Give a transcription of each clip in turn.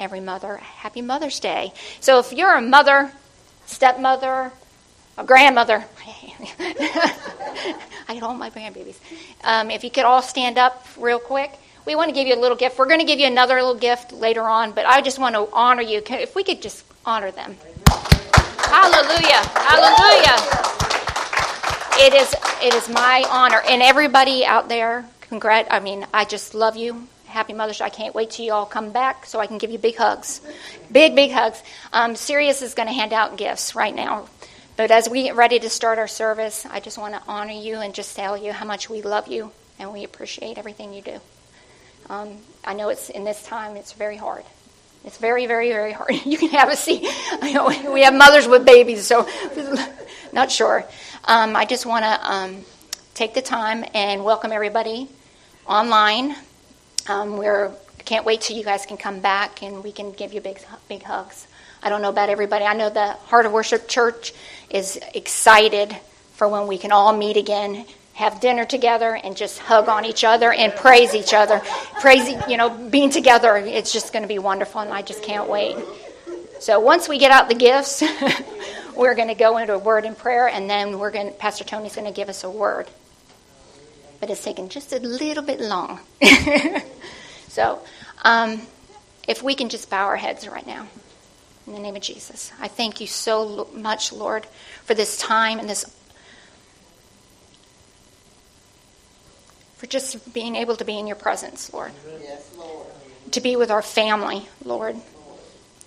every mother a happy Mother's Day. So if you're a mother, stepmother, a grandmother, I get all my grandbabies. Um, if you could all stand up real quick, we want to give you a little gift. We're going to give you another little gift later on, but I just want to honor you. If we could just honor them. Hallelujah. Hallelujah. It is it is my honor and everybody out there, congrat I mean, I just love you. Happy Mother's Day. I can't wait till you all come back so I can give you big hugs. Big, big hugs. Um, Sirius is going to hand out gifts right now. But as we get ready to start our service, I just want to honor you and just tell you how much we love you and we appreciate everything you do. Um, I know it's in this time, it's very hard. It's very, very, very hard. You can have a seat. Know we have mothers with babies, so not sure. Um, I just want to um, take the time and welcome everybody online. Um, we're can't wait till you guys can come back and we can give you big, big hugs. I don't know about everybody. I know the Heart of Worship Church is excited for when we can all meet again have dinner together and just hug on each other and praise each other. Praise, you know, being together, it's just going to be wonderful, and I just can't wait. So once we get out the gifts, we're going to go into a word in prayer, and then we're going. Pastor Tony's going to give us a word. But it's taken just a little bit long. so, um, if we can just bow our heads right now. In the name of Jesus, I thank you so much, Lord, for this time and this for just being able to be in your presence, Lord. Yes, Lord. To be with our family, Lord.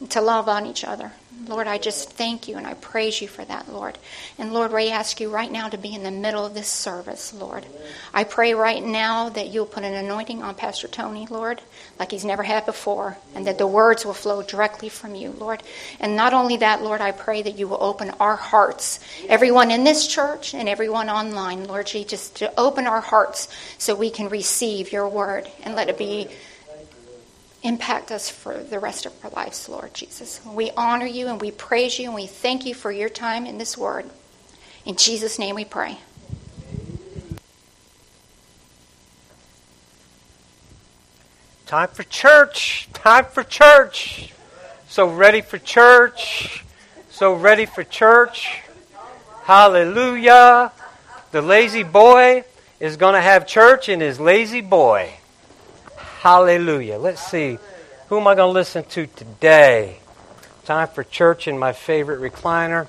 To love on each other. Lord, I just thank you and I praise you for that, Lord. And Lord, I ask you right now to be in the middle of this service, Lord. I pray right now that you'll put an anointing on Pastor Tony, Lord, like he's never had before, and that the words will flow directly from you, Lord. And not only that, Lord, I pray that you will open our hearts, everyone in this church and everyone online, Lord Jesus, to open our hearts so we can receive your word and let it be impact us for the rest of our lives, Lord Jesus. We honor you and we praise you and we thank you for your time in this word. In Jesus' name we pray. Time for church. Time for church. So ready for church. So ready for church. Hallelujah. The lazy boy is going to have church in his lazy boy. Hallelujah. Let's see. Who am I going to listen to today? Time for church in my favorite recliner.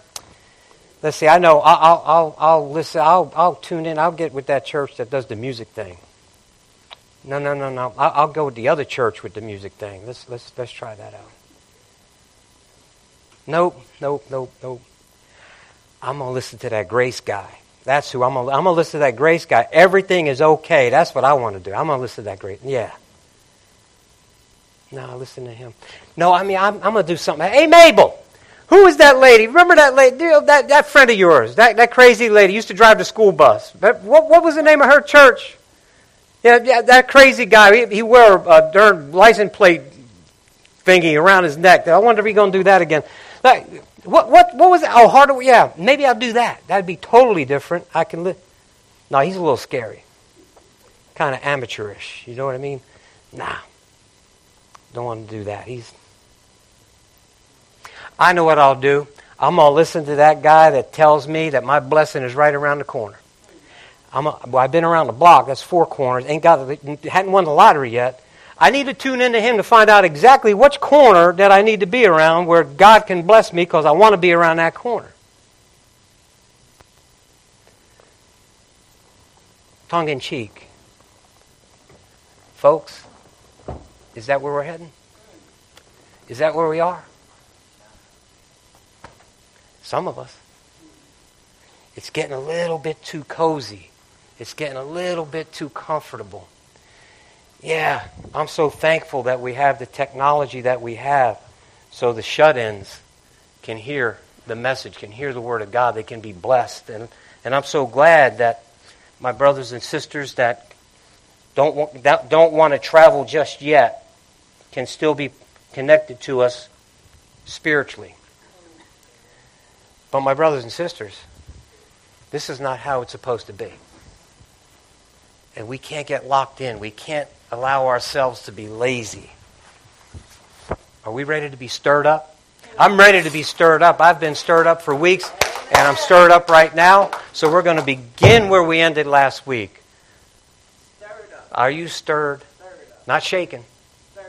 Let's see. I know. I'll, I'll, I'll listen. I'll, I'll tune in. I'll get with that church that does the music thing. No, no, no, no. I'll, I'll go with the other church with the music thing. Let's let's let's try that out. Nope, nope, nope, nope. I'm gonna listen to that grace guy. That's who I'm gonna. I'm gonna listen to that grace guy. Everything is okay. That's what I want to do. I'm gonna listen to that grace. Yeah. No, listen to him. No, I mean I'm, I'm gonna do something. Hey, Mabel. Who is that lady? Remember that lady, that, that friend of yours, that, that crazy lady used to drive the school bus. What, what was the name of her church? Yeah, yeah, that crazy guy, he, he wore a darn license plate thingy around his neck. I wonder if he's going to do that again. Like, what, what, what was it? Oh, harder. Yeah, maybe I'll do that. That'd be totally different. I can live. No, he's a little scary. Kind of amateurish. You know what I mean? Nah. Don't want to do that. He's. I know what I'll do. I'm going to listen to that guy that tells me that my blessing is right around the corner. I'm a, well, I've been around the block. That's four corners. Ain't got hadn't won the lottery yet. I need to tune into him to find out exactly which corner that I need to be around where God can bless me because I want to be around that corner. Tongue in cheek. Folks, is that where we're heading? Is that where we are? Some of us. It's getting a little bit too cozy. It's getting a little bit too comfortable. Yeah, I'm so thankful that we have the technology that we have so the shut ins can hear the message, can hear the Word of God. They can be blessed. And, and I'm so glad that my brothers and sisters that don't that don't want to travel just yet can still be connected to us spiritually. But my brothers and sisters, this is not how it's supposed to be. And we can't get locked in. We can't allow ourselves to be lazy. Are we ready to be stirred up? I'm ready to be stirred up. I've been stirred up for weeks, and I'm stirred up right now. So we're going to begin where we ended last week. Are you stirred? Not shaken.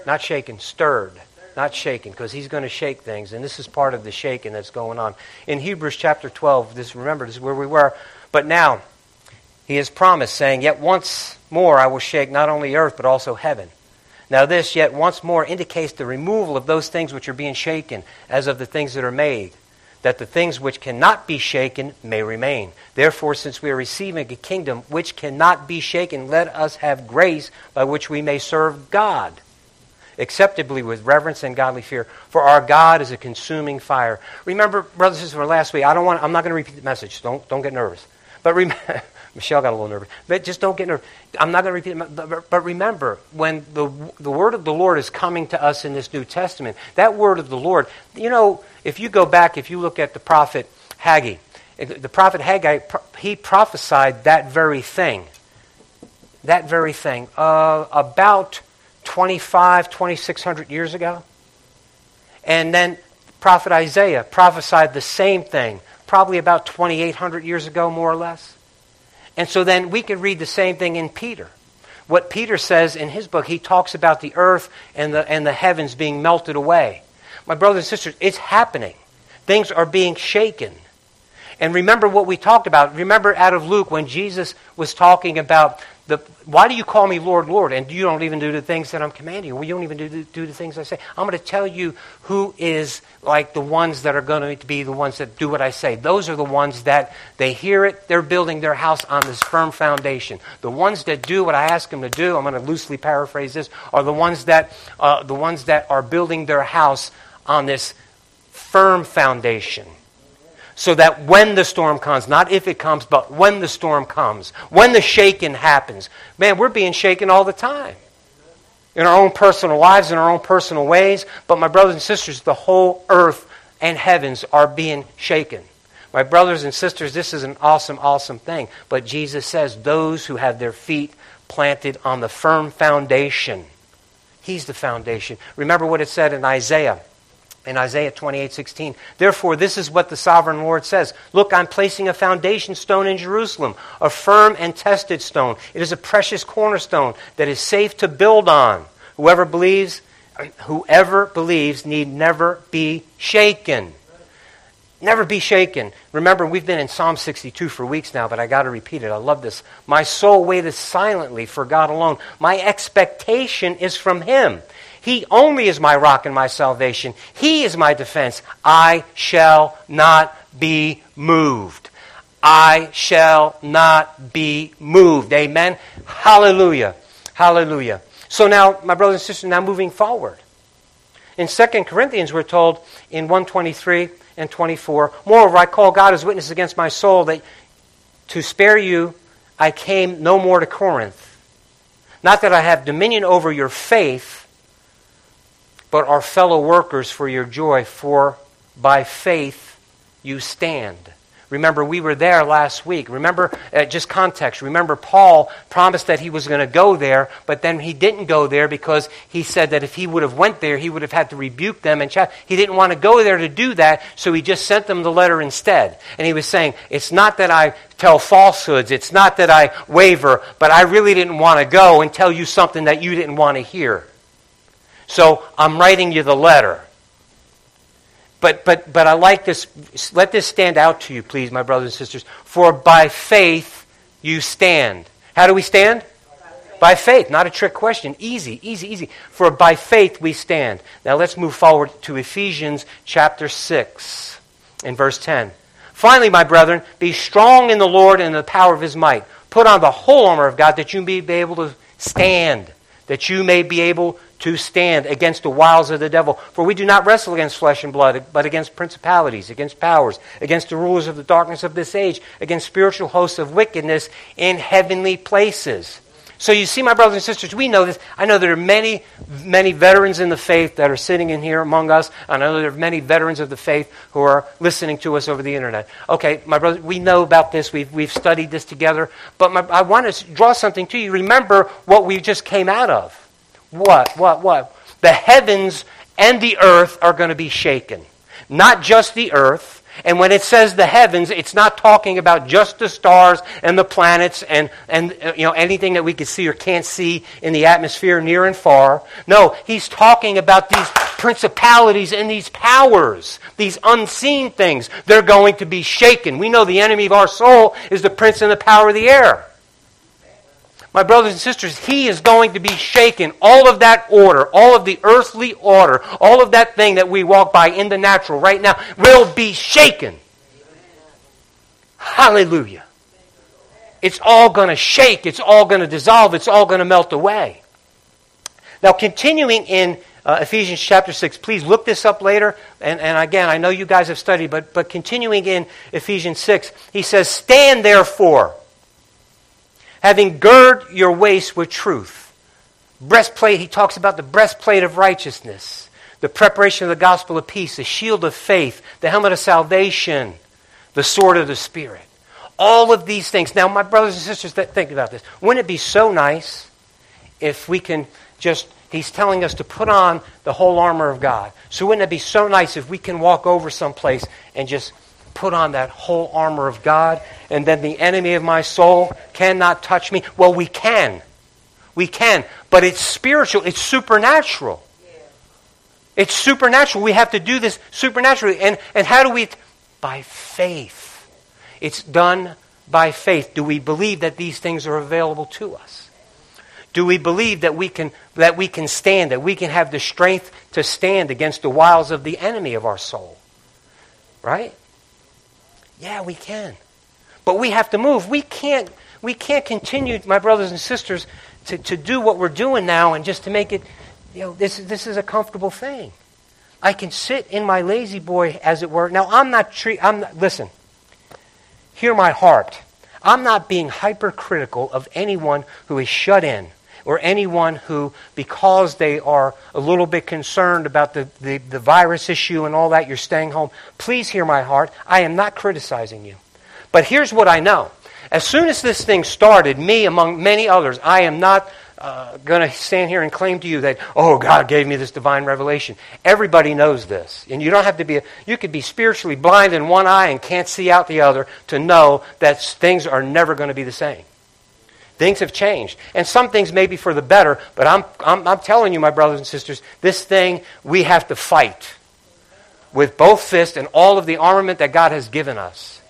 Not shaken. Stirred. Not shaken, because he's going to shake things, and this is part of the shaking that's going on. In Hebrews chapter 12, this remember, this is where we were. But now, he has promised, saying, Yet once more I will shake not only earth, but also heaven. Now, this yet once more indicates the removal of those things which are being shaken, as of the things that are made, that the things which cannot be shaken may remain. Therefore, since we are receiving a kingdom which cannot be shaken, let us have grace by which we may serve God acceptably with reverence and godly fear. For our God is a consuming fire. Remember, brothers and sisters, last week, I don't want, I'm not going to repeat the message. Don't, don't get nervous. But remember, Michelle got a little nervous. But just don't get nervous. I'm not going to repeat it. But remember, when the, the word of the Lord is coming to us in this New Testament, that word of the Lord, you know, if you go back, if you look at the prophet Haggai, the prophet Haggai, he prophesied that very thing. That very thing. Uh, about 25, 2600 years ago. And then prophet Isaiah prophesied the same thing, probably about 2800 years ago, more or less. And so then we can read the same thing in Peter. What Peter says in his book, he talks about the earth and the, and the heavens being melted away. My brothers and sisters, it's happening. Things are being shaken. And remember what we talked about. Remember out of Luke when Jesus was talking about the, why do you call me Lord, Lord, and you don't even do the things that I'm commanding you? Well, you don't even do the, do the things I say. I'm going to tell you who is like the ones that are going to be the ones that do what I say. Those are the ones that they hear it, they're building their house on this firm foundation. The ones that do what I ask them to do, I'm going to loosely paraphrase this, are the ones that, uh, the ones that are building their house on this firm foundation so that when the storm comes, not if it comes, but when the storm comes, when the shaking happens, man, we're being shaken all the time. In our own personal lives, in our own personal ways, but my brothers and sisters, the whole earth and heavens are being shaken. My brothers and sisters, this is an awesome, awesome thing. But Jesus says, those who have their feet planted on the firm foundation, He's the foundation. Remember what it said in Isaiah in Isaiah 28 16. Therefore, this is what the sovereign Lord says Look, I'm placing a foundation stone in Jerusalem, a firm and tested stone. It is a precious cornerstone that is safe to build on. Whoever believes, whoever believes need never be shaken. Never be shaken. Remember, we've been in Psalm 62 for weeks now, but I got to repeat it. I love this. My soul waiteth silently for God alone. My expectation is from Him. He only is my rock and my salvation. He is my defense. I shall not be moved. I shall not be moved. Amen. Hallelujah. Hallelujah. So now, my brothers and sisters, now moving forward. In 2 Corinthians, we're told in 123 and 24, Moreover, I call God as witness against my soul that to spare you I came no more to Corinth. Not that I have dominion over your faith but are fellow workers for your joy, for by faith you stand. Remember, we were there last week. Remember, uh, just context. Remember, Paul promised that he was going to go there, but then he didn't go there because he said that if he would have went there, he would have had to rebuke them and chat. He didn't want to go there to do that, so he just sent them the letter instead. And he was saying, "It's not that I tell falsehoods. It's not that I waver, but I really didn't want to go and tell you something that you didn't want to hear." So I'm writing you the letter. But, but, but I like this. Let this stand out to you, please, my brothers and sisters. For by faith you stand. How do we stand? By faith. Not a trick question. Easy, easy, easy. For by faith we stand. Now let's move forward to Ephesians chapter 6 and verse 10. Finally, my brethren, be strong in the Lord and in the power of his might. Put on the whole armor of God that you may be able to stand, that you may be able to stand against the wiles of the devil. For we do not wrestle against flesh and blood, but against principalities, against powers, against the rulers of the darkness of this age, against spiritual hosts of wickedness in heavenly places. So you see, my brothers and sisters, we know this. I know there are many, many veterans in the faith that are sitting in here among us. I know there are many veterans of the faith who are listening to us over the internet. Okay, my brother, we know about this. We've, we've studied this together. But my, I want to draw something to you. Remember what we just came out of. What? What? What? The heavens and the earth are going to be shaken. Not just the earth. And when it says the heavens, it's not talking about just the stars and the planets and, and uh, you know, anything that we can see or can't see in the atmosphere near and far. No, he's talking about these principalities and these powers, these unseen things. They're going to be shaken. We know the enemy of our soul is the prince and the power of the air. My brothers and sisters, he is going to be shaken. All of that order, all of the earthly order, all of that thing that we walk by in the natural right now will be shaken. Hallelujah. It's all going to shake. It's all going to dissolve. It's all going to melt away. Now, continuing in uh, Ephesians chapter 6, please look this up later. And, and again, I know you guys have studied, but, but continuing in Ephesians 6, he says, Stand therefore having girded your waist with truth. Breastplate, he talks about the breastplate of righteousness, the preparation of the gospel of peace, the shield of faith, the helmet of salvation, the sword of the Spirit. All of these things. Now, my brothers and sisters, think about this. Wouldn't it be so nice if we can just, he's telling us to put on the whole armor of God. So wouldn't it be so nice if we can walk over someplace and just put on that whole armor of God, and then the enemy of my soul cannot touch me. Well, we can. We can. But it's spiritual, it's supernatural. It's supernatural. We have to do this supernaturally. And, and how do we? By faith. It's done by faith. Do we believe that these things are available to us? Do we believe that we can, that we can stand, that we can have the strength to stand against the wiles of the enemy of our soul? Right? Yeah, we can. But we have to move. We can't, we can't continue, my brothers and sisters, to, to do what we're doing now and just to make it, you know, this, this is a comfortable thing. I can sit in my lazy boy, as it were. Now, I'm not, tre- I'm not, listen, hear my heart. I'm not being hypercritical of anyone who is shut in or anyone who, because they are a little bit concerned about the, the, the virus issue and all that, you're staying home. Please hear my heart. I am not criticizing you. But here's what I know. As soon as this thing started, me among many others, I am not uh, going to stand here and claim to you that, oh, God gave me this divine revelation. Everybody knows this. And you don't have to be, a, you could be spiritually blind in one eye and can't see out the other to know that things are never going to be the same. Things have changed. And some things may be for the better, but I'm, I'm, I'm telling you, my brothers and sisters, this thing we have to fight with both fists and all of the armament that God has given us.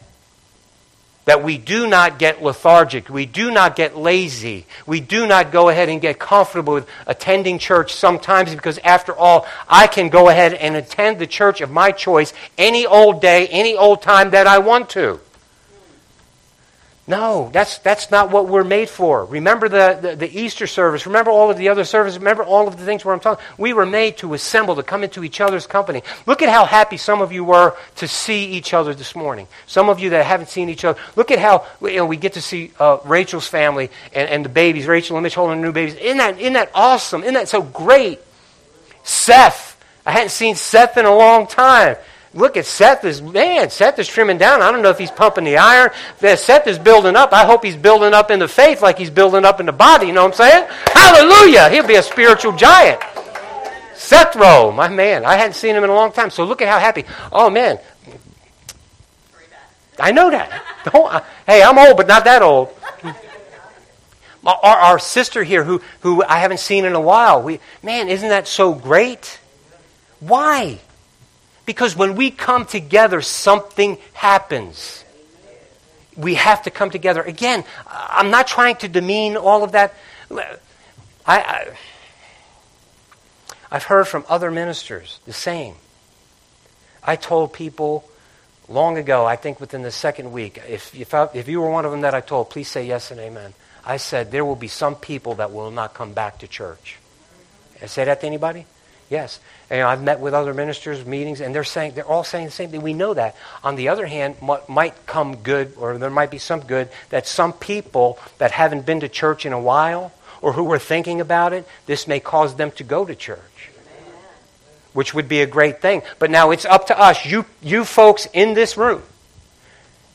That we do not get lethargic. We do not get lazy. We do not go ahead and get comfortable with attending church sometimes because, after all, I can go ahead and attend the church of my choice any old day, any old time that I want to. No, that's, that's not what we're made for. Remember the, the, the, Easter service. Remember all of the other services. Remember all of the things where I'm talking. We were made to assemble, to come into each other's company. Look at how happy some of you were to see each other this morning. Some of you that haven't seen each other. Look at how you know, we get to see uh, Rachel's family and, and the babies, Rachel and Mitch holding new babies. Isn't that, isn't that awesome? Isn't that so great? Seth. I hadn't seen Seth in a long time. Look at Seth is, man, Seth is trimming down. I don't know if he's pumping the iron. Seth is building up. I hope he's building up in the faith like he's building up in the body. You know what I'm saying? Hallelujah. He'll be a spiritual giant. Seth Rowe, my man. I hadn't seen him in a long time. So look at how happy. Oh, man. I know that. Don't, hey, I'm old, but not that old. Our, our sister here, who, who I haven't seen in a while, we, man, isn't that so great? Why? Because when we come together, something happens. We have to come together. Again, I'm not trying to demean all of that. I, I, have heard from other ministers the same. I told people long ago, I think within the second week, if, if, I, if you were one of them that I told, please say yes and amen. I said, there will be some people that will not come back to church. I say that to anybody? Yes. And I've met with other ministers, meetings, and they're saying they're all saying the same thing. We know that. On the other hand, what might come good, or there might be some good, that some people that haven't been to church in a while, or who are thinking about it, this may cause them to go to church. Which would be a great thing. But now it's up to us, you you folks in this room.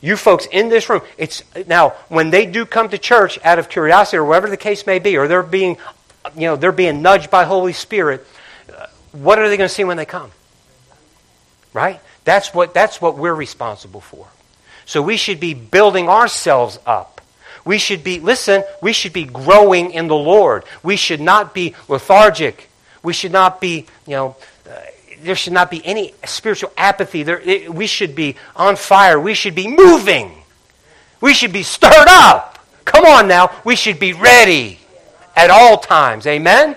You folks in this room, it's now when they do come to church out of curiosity or whatever the case may be, or they're being you know, they're being nudged by Holy Spirit what are they going to see when they come? Right? That's what, that's what we're responsible for. So we should be building ourselves up. We should be, listen, we should be growing in the Lord. We should not be lethargic. We should not be, you know, uh, there should not be any spiritual apathy. There, it, we should be on fire. We should be moving. We should be stirred up. Come on now. We should be ready at all times. Amen?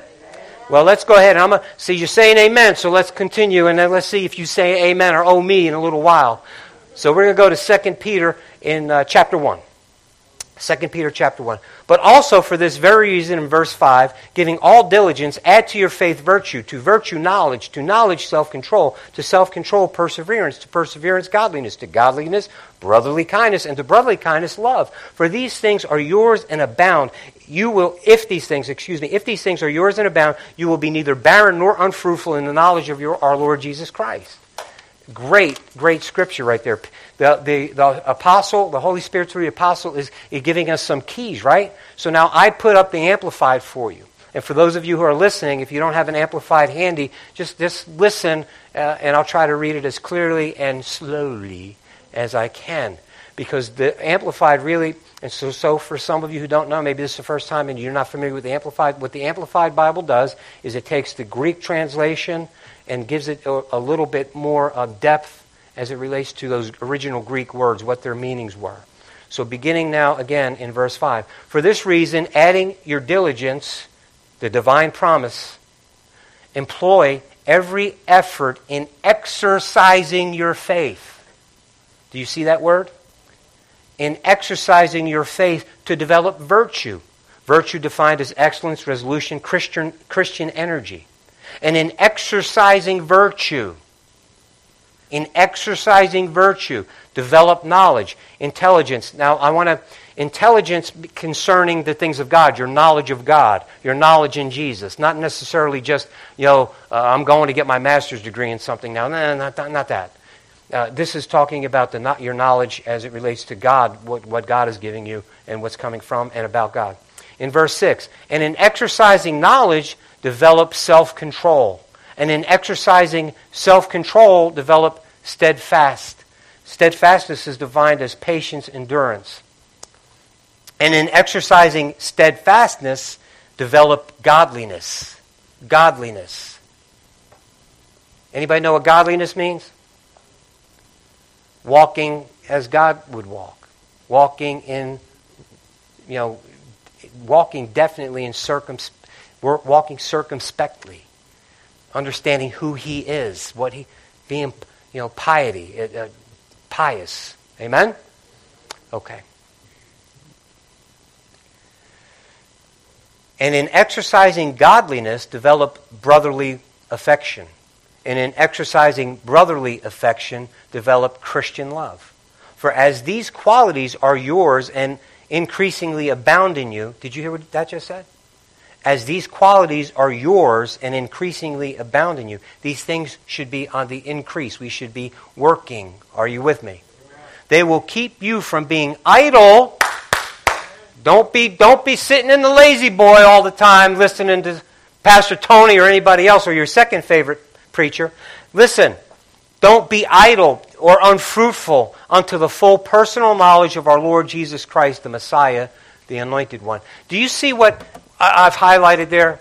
Well, let's go ahead. I'm gonna see you're saying amen, so let's continue and then let's see if you say amen or oh me in a little while. So we're going to go to 2 Peter in uh, chapter 1. 2 Peter chapter 1. But also for this very reason in verse 5, giving all diligence, add to your faith virtue, to virtue knowledge, to knowledge self-control, to self-control perseverance, to perseverance godliness, to godliness brotherly kindness, and to brotherly kindness love. For these things are yours and abound. You will, if these things, excuse me, if these things are yours and abound, you will be neither barren nor unfruitful in the knowledge of your, our Lord Jesus Christ. Great, great scripture right there. The, the, the apostle, the Holy Spirit through the apostle is, is giving us some keys, right? So now I put up the amplified for you. And for those of you who are listening, if you don't have an amplified handy, just, just listen uh, and I'll try to read it as clearly and slowly as I can. Because the amplified really, and so, so for some of you who don't know, maybe this is the first time and you're not familiar with the amplified, what the amplified Bible does is it takes the Greek translation and gives it a, little bit more depth as it relates to those original Greek words, what their meanings were. So, beginning now again in verse 5. For this reason, adding your diligence, the divine promise, employ every effort in exercising your faith. Do you see that word? In exercising your faith to develop virtue. Virtue defined as excellence, resolution, Christian, Christian energy and in exercising virtue. In exercising virtue, develop knowledge, intelligence. Now, I want to, intelligence concerning the things of God, your knowledge of God, your knowledge in Jesus. Not necessarily just, you know, uh, I'm going to get my master's degree in something now. No, not, not, not that. Uh, this is talking about the, your knowledge as it relates to God, what, what God is giving you and what's coming from and about God. In verse 6, and in exercising knowledge, develop self control. And in exercising self control, develop steadfast. Steadfastness is defined as patience, endurance. And in exercising steadfastness, develop godliness. Godliness. Anybody know what godliness means? Walking as God would walk. Walking in, you know, walking definitely in circumspect we're walking circumspectly, understanding who He is, what He, being, you know, piety, uh, uh, pious. Amen? Okay. And in exercising godliness, develop brotherly affection. And in exercising brotherly affection, develop Christian love. For as these qualities are yours and increasingly abound in you, did you hear what that just said? As these qualities are yours and increasingly abound in you. These things should be on the increase. We should be working. Are you with me? They will keep you from being idle. Don't be, don't be sitting in the lazy boy all the time listening to Pastor Tony or anybody else or your second favorite preacher. Listen, don't be idle or unfruitful unto the full personal knowledge of our Lord Jesus Christ, the Messiah, the Anointed One. Do you see what I've highlighted there.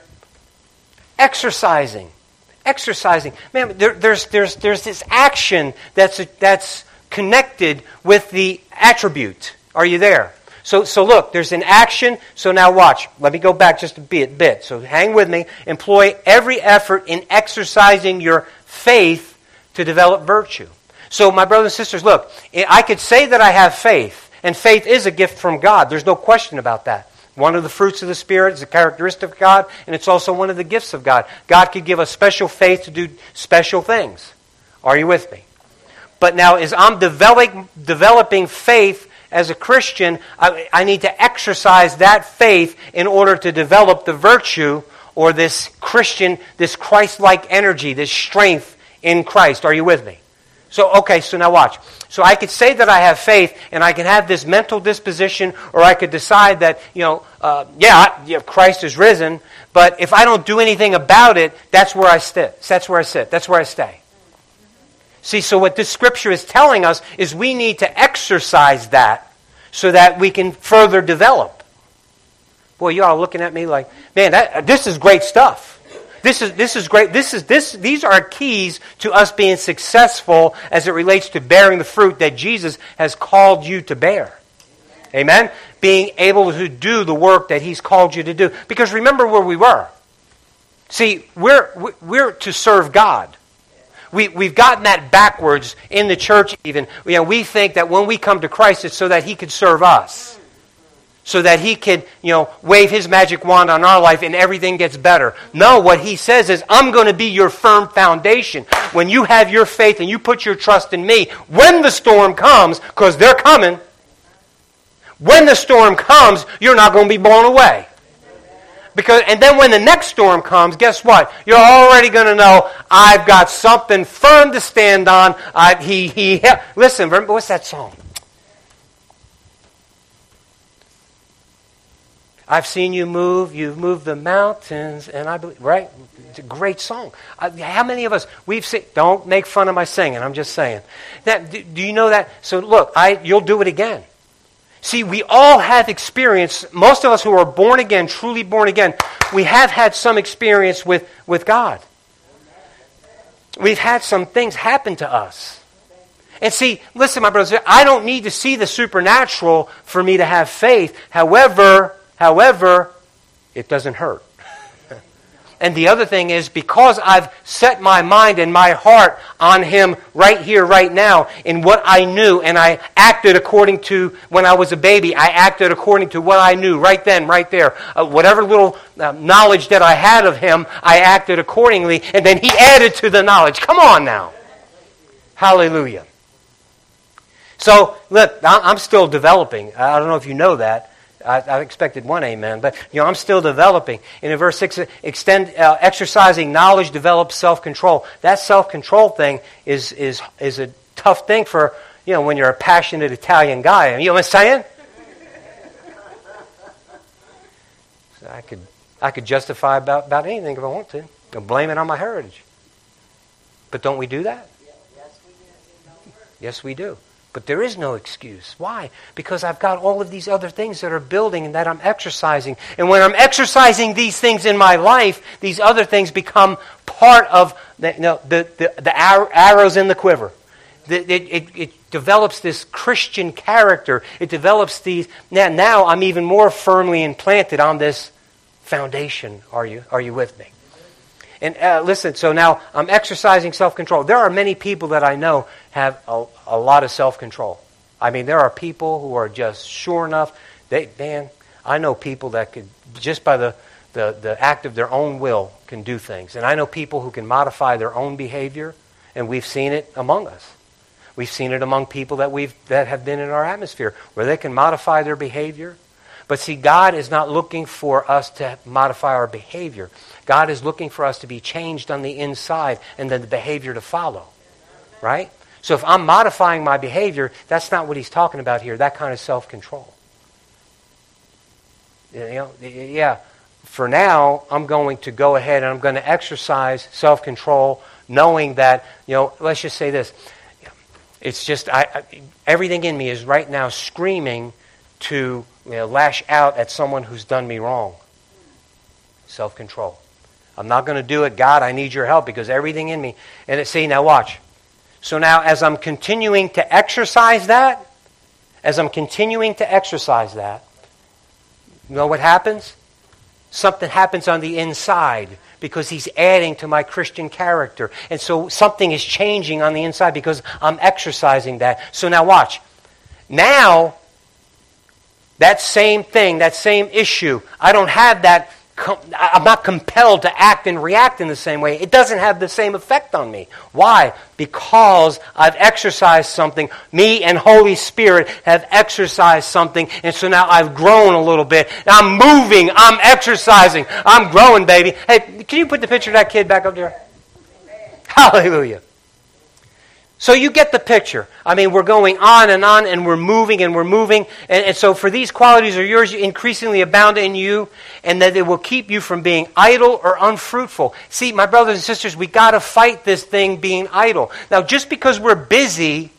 Exercising. Exercising. Man, there, there's, there's, there's this action that's, that's connected with the attribute. Are you there? So, so look, there's an action. So now watch. Let me go back just a bit, bit. So hang with me. Employ every effort in exercising your faith to develop virtue. So, my brothers and sisters, look, I could say that I have faith, and faith is a gift from God. There's no question about that. One of the fruits of the Spirit is a characteristic of God, and it's also one of the gifts of God. God could give us special faith to do special things. Are you with me? But now, as I'm developing, developing faith as a Christian, I, I need to exercise that faith in order to develop the virtue or this Christian, this Christ like energy, this strength in Christ. Are you with me? So, okay, so now watch. So I could say that I have faith, and I can have this mental disposition, or I could decide that, you know, uh, yeah, yeah, Christ is risen, but if I don't do anything about it, that's where I sit. That's where I sit. That's where I stay. See, so what this scripture is telling us is we need to exercise that so that we can further develop. Boy, you all looking at me like, man, that, this is great stuff. This is, this is great. This is, this, these are keys to us being successful as it relates to bearing the fruit that Jesus has called you to bear. Amen? Being able to do the work that He's called you to do. Because remember where we were. See, we're, we're to serve God. We, we've gotten that backwards in the church, even. You know, we think that when we come to Christ, it's so that He could serve us so that he can, you know, wave his magic wand on our life and everything gets better. No, what he says is, I'm going to be your firm foundation. When you have your faith and you put your trust in me, when the storm comes, because they're coming, when the storm comes, you're not going to be blown away. Because, and then when the next storm comes, guess what? You're already going to know I've got something firm to stand on. I, he, he, listen, what's that song? I've seen you move. You've moved the mountains, and I believe, right? It's a great song. How many of us we've seen? Don't make fun of my singing. I'm just saying. That do, do you know that? So look, I you'll do it again. See, we all have experience. Most of us who are born again, truly born again, we have had some experience with, with God. We've had some things happen to us. And see, listen, my brothers, I don't need to see the supernatural for me to have faith. However, However, it doesn't hurt. and the other thing is because I've set my mind and my heart on Him right here, right now, in what I knew, and I acted according to when I was a baby, I acted according to what I knew right then, right there. Uh, whatever little uh, knowledge that I had of Him, I acted accordingly, and then He added to the knowledge. Come on now. Hallelujah. So, look, I'm still developing. I don't know if you know that. I, I, expected one amen, but you know I'm still developing. And in verse six, extend uh, exercising knowledge develops self control. That self control thing is is is a tough thing for you know when you're a passionate Italian guy. You know what I'm saying? so I could I could justify about about anything if I want to. I blame it on my heritage. But don't we do that? Yes, we do. But there is no excuse. Why? Because I've got all of these other things that are building and that I'm exercising. And when I'm exercising these things in my life, these other things become part of the, you know, the, the, the arrows in the quiver. It, it, it, develops this Christian character. It develops these. Now, now I'm even more firmly implanted on this foundation. Are you? Are you with me? And uh, listen, so now I'm exercising self control. There are many people that I know have a, a lot of self control. I mean, there are people who are just sure enough. They, man, I know people that could, just by the, the, the act of their own will, can do things. And I know people who can modify their own behavior, and we've seen it among us. We've seen it among people that, we've, that have been in our atmosphere, where they can modify their behavior. But see, God is not looking for us to modify our behavior. God is looking for us to be changed on the inside and then the behavior to follow. Right? So if I'm modifying my behavior, that's not what he's talking about here, that kind of self control. You know, yeah, for now, I'm going to go ahead and I'm going to exercise self control, knowing that, you know, let's just say this. It's just, I, I, everything in me is right now screaming to you know, lash out at someone who's done me wrong. Self control. I'm not going to do it. God, I need your help because everything in me. And it, see, now watch. So now, as I'm continuing to exercise that, as I'm continuing to exercise that, you know what happens? Something happens on the inside because he's adding to my Christian character. And so something is changing on the inside because I'm exercising that. So now watch. Now, that same thing, that same issue, I don't have that I'm not compelled to act and react in the same way. It doesn't have the same effect on me. Why? Because I've exercised something. Me and Holy Spirit have exercised something, and so now I've grown a little bit. I'm moving. I'm exercising. I'm growing, baby. Hey, can you put the picture of that kid back up there? Hallelujah. So you get the picture. I mean, we're going on and on and we're moving and we're moving. And, and, so for these qualities are yours increasingly abound in you and that it will keep you from being idle or unfruitful. See, my brothers and sisters, we got to fight this thing being idle. Now, just because we're busy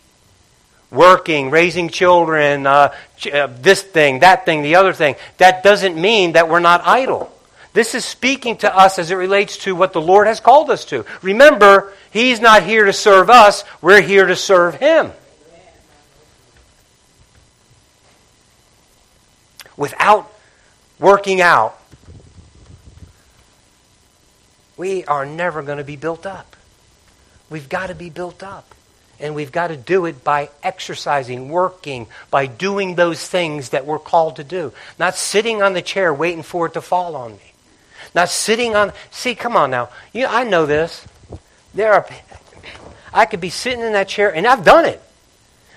working, raising children, uh, uh this thing, that thing, the other thing, that doesn't mean that we're not idle. This is speaking to us as it relates to what the Lord has called us to. Remember, He's not here to serve us, we're here to serve Him. Without working out, we are never going to be built up. We've got to be built up. And we've got to do it by exercising, working, by doing those things that we're called to do. Not sitting on the chair waiting for it to fall on me. Not sitting on. See, come on now. You, I know this. There are. I could be sitting in that chair, and I've done it.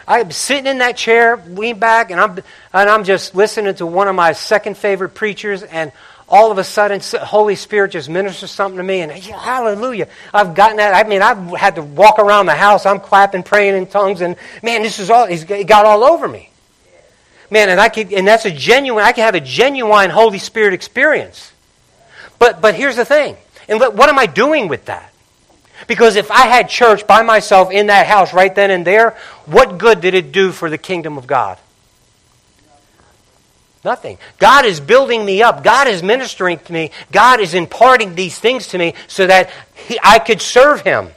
I'm sitting in that chair, lean back, and I'm and I'm just listening to one of my second favorite preachers, and all of a sudden, Holy Spirit just ministers something to me, and yeah, hallelujah! I've gotten that. I mean, I've had to walk around the house. I'm clapping, praying in tongues, and man, this is all. He's got all over me. Man, and I could, and that's a genuine. I can have a genuine Holy Spirit experience. But, but here's the thing. And what am I doing with that? Because if I had church by myself in that house right then and there, what good did it do for the kingdom of God? Nothing. God is building me up. God is ministering to me. God is imparting these things to me so that he, I could serve Him.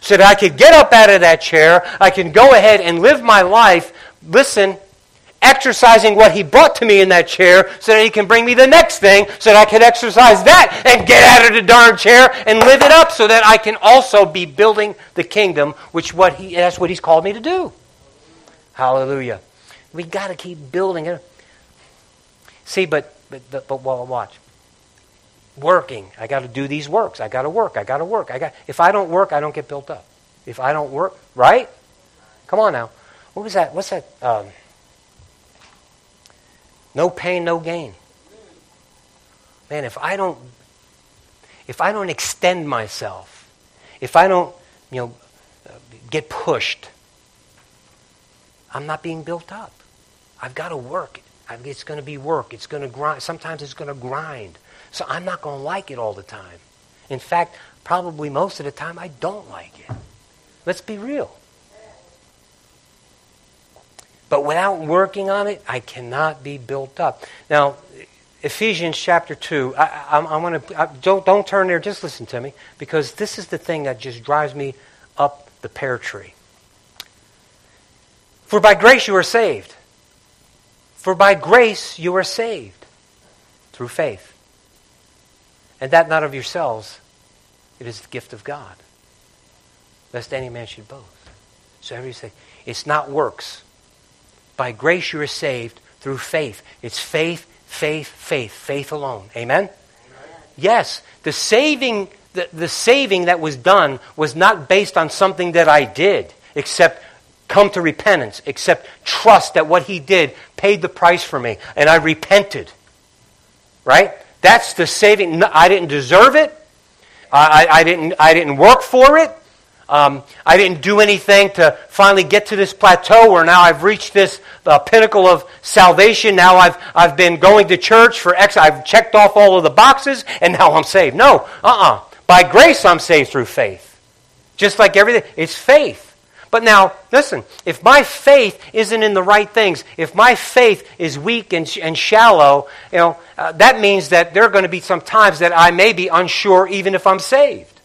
So that I could get up out of that chair. I can go ahead and live my life. Listen, exercising what he brought to me in that chair so that he can bring me the next thing so that I can exercise that and get out of the darn chair and live it up so that I can also be building the kingdom, which what he, that's what he's called me to do. Hallelujah. We got to keep building it. See, but, but, but, but well, watch. Working. I got to do these works. I got to work. I got to work. I got, if I don't work, I don't get built up. If I don't work, right? Come on now. What was that? What's that? Um, no pain, no gain. Man, if I don't if I don't extend myself, if I don't, you know, get pushed, I'm not being built up. I've got to work. It's going to be work. It's going to grind. Sometimes it's going to grind. So I'm not going to like it all the time. In fact, probably most of the time I don't like it. Let's be real. But without working on it, I cannot be built up. Now, Ephesians chapter 2, I, I want to, don't, don't turn there, just listen to me, because this is the thing that just drives me up the pear tree. For by grace you are saved. For by grace you are saved through faith. And that not of yourselves, it is the gift of God, lest any man should boast. So everybody say, it's not works. By grace you are saved through faith. It's faith, faith, faith, faith alone. Amen? Amen. Yes, the saving, the, the saving that was done was not based on something that I did, except come to repentance, except trust that what he did paid the price for me, and I repented. Right? That's the saving. I didn't deserve it. I, I, I, didn't, I didn't work for it. Um, I didn't do anything to finally get to this plateau where now I've reached this uh, pinnacle of salvation. Now I've, I've been going to church for X. I've checked off all of the boxes and now I'm saved. No, uh uh By grace I'm saved through faith. Just like everything, it's faith. But now, listen, if my faith isn't in the right things, if my faith is weak and, and shallow, you know, uh, that means that there are going to be some times that I may be unsure even if I'm saved.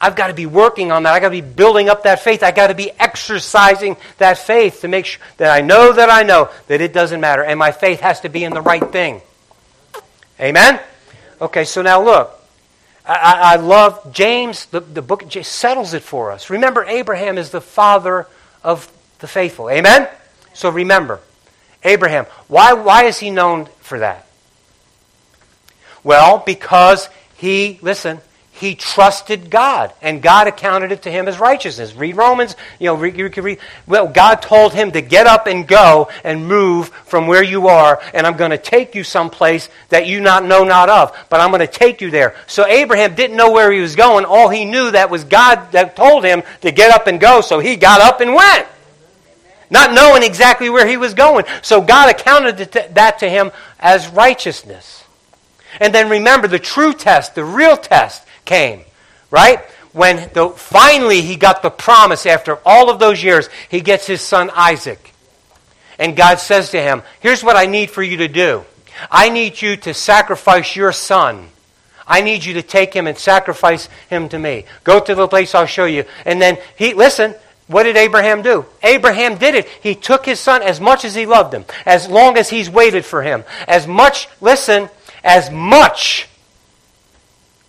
I've got to be working on that. I've got to be building up that faith. I've got to be exercising that faith to make sure that I know that I know that it doesn't matter. And my faith has to be in the right thing. Amen? Okay, so now look. I, I love James, the, the book James settles it for us. Remember, Abraham is the father of the faithful. Amen? So remember, Abraham. Why, why is he known for that? Well, because he, listen, he trusted God, and God accounted it to him as righteousness. Read Romans, you know, can read. Well, God told him to get up and go and move from where you are, and I'm going to take you someplace that you not know not of, but I'm going to take you there. So Abraham didn't know where he was going. All he knew that was God that told him to get up and go, so he got up and went. Not knowing exactly where he was going. So God accounted that to him as righteousness. And then remember the true test, the real test came, right? When the, finally he got the promise after all of those years, he gets his son Isaac. And God says to him, Here's what I need for you to do I need you to sacrifice your son. I need you to take him and sacrifice him to me. Go to the place I'll show you. And then he, listen, what did Abraham do? Abraham did it. He took his son as much as he loved him, as long as he's waited for him. As much, listen, as much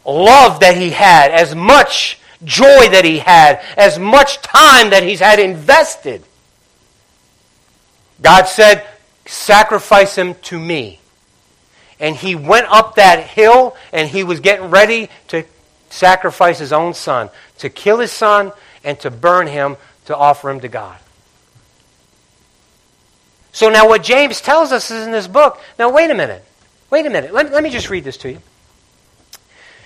love that he had, as much joy that he had, as much time that he's had invested. God said, Sacrifice him to me. And he went up that hill and he was getting ready to sacrifice his own son, to kill his son and to burn him to offer him to God. So now what James tells us is in this book. Now, wait a minute. Wait a minute. Let, let me just read this to you.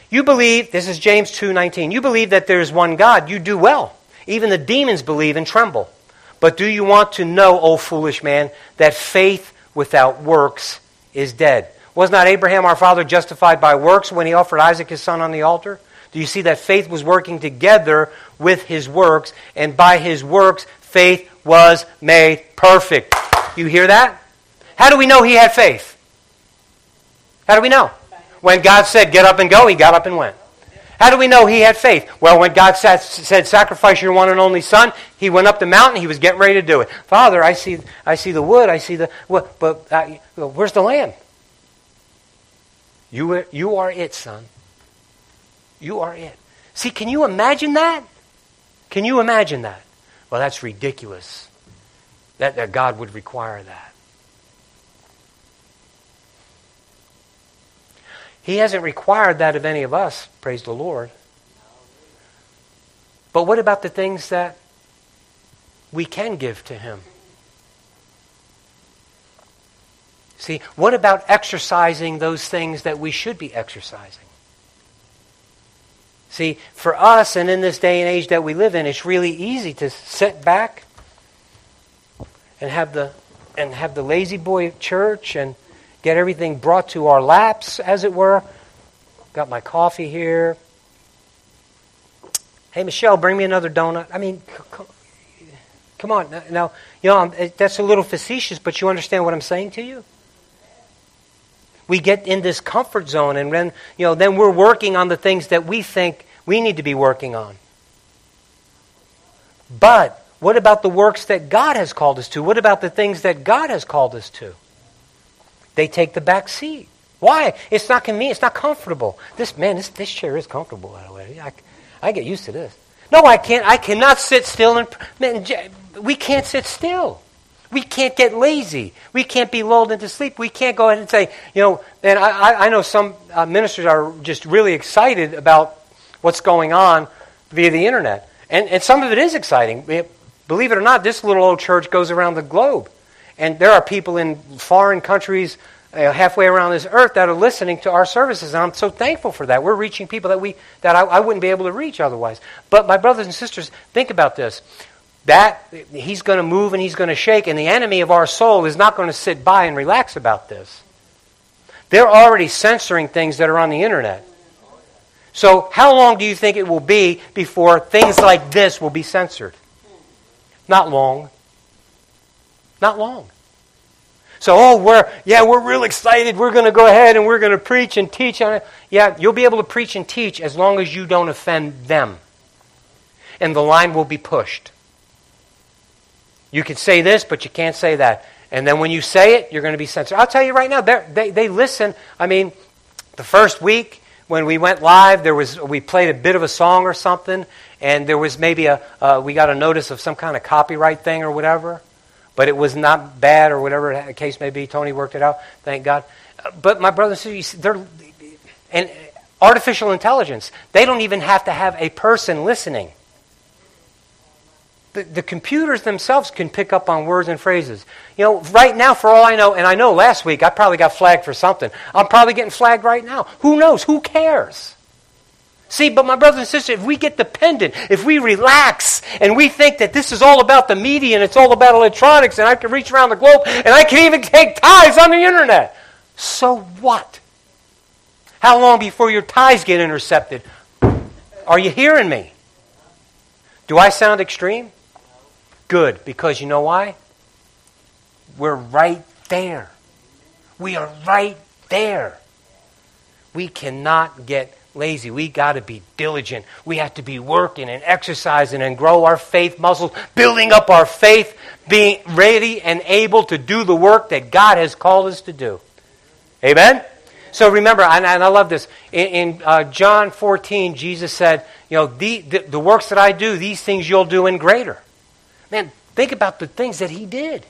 You believe, this is James 2:19. You believe that there is one God. You do well. Even the demons believe and tremble. But do you want to know, O foolish man, that faith without works is dead? Was not Abraham our father justified by works when he offered Isaac his son on the altar? Do you see that faith was working together with his works, and by his works, faith was made perfect? You hear that? How do we know he had faith? How do we know? When God said, get up and go, he got up and went. How do we know he had faith? Well, when God said, said, sacrifice your one and only son, he went up the mountain, he was getting ready to do it. Father, I see, I see the wood, I see the, but where's the lamb? You, you are it, son. You are it. See, can you imagine that? Can you imagine that? Well, that's ridiculous that, that God would require that. He hasn't required that of any of us, praise the Lord. But what about the things that we can give to Him? See, what about exercising those things that we should be exercising? See, for us and in this day and age that we live in, it's really easy to sit back and have the and have the La-Z-Boy church and get everything brought to our laps, as it were. Got my coffee here. Hey, Michelle, bring me another donut. I mean, come on. Now, you know, that's a little facetious, but you understand what I'm saying to you? We get in this comfort zone, and then, you know, then we're working on the things that we think we need to be working on. But what about the works that God has called us to? What about the things that God has called us to? They take the back seat. Why? It's not convenient. It's not comfortable. This man, this, this chair is comfortable. By the way, I, I get used to this. No, I can't. I cannot sit still. And man, we can't sit still. We can't get lazy. We can't be lulled into sleep. We can't go ahead and say, you know. And I, I know some uh, ministers are just really excited about what's going on via the internet, and and some of it is exciting. Believe it or not, this little old church goes around the globe. And there are people in foreign countries uh, halfway around this earth that are listening to our services. And I'm so thankful for that. We're reaching people that, we, that I, I wouldn't be able to reach otherwise. But my brothers and sisters, think about this. That he's going to move and he's going to shake, and the enemy of our soul is not going to sit by and relax about this. They're already censoring things that are on the internet. So, how long do you think it will be before things like this will be censored? Not long. Not long. So, oh, we're, yeah, we're real excited. We're going to go ahead and we're going to preach and teach on it. Yeah, you'll be able to preach and teach as long as you don't offend them. And the line will be pushed. You can say this, but you can't say that. And then when you say it, you're going to be censored. I'll tell you right now, they, they listen. I mean, the first week when we went live, there was we played a bit of a song or something, and there was maybe a uh, we got a notice of some kind of copyright thing or whatever but it was not bad or whatever the case may be. Tony worked it out, thank God. But my brothers and they're, and Artificial intelligence, they don't even have to have a person listening. The, the, computers themselves can pick up on words and phrases. You know, right now, for all I know, and I know last week I probably got flagged for something. I'm probably getting flagged right now. Who knows? Who cares? See, but my brothers and sisters, if we get dependent, if we relax, and we think that this is all about the media and it's all about electronics, and I can reach around the globe, and I can even take tithes on the internet, so what? How long before your tithes get intercepted? Are you hearing me? Do I sound extreme? Good, because you know why? We're right there. We are right there. We cannot get lazy. We got to be diligent. We have to be working and exercising and grow our faith muscles, building up our faith, being ready and able to do the work that God has called us to do. Amen? So remember, and, I love this. In, in uh, John 14, Jesus said, You know, the, the, the works that I do, these things you'll do in greater. Man, think about the things that he did.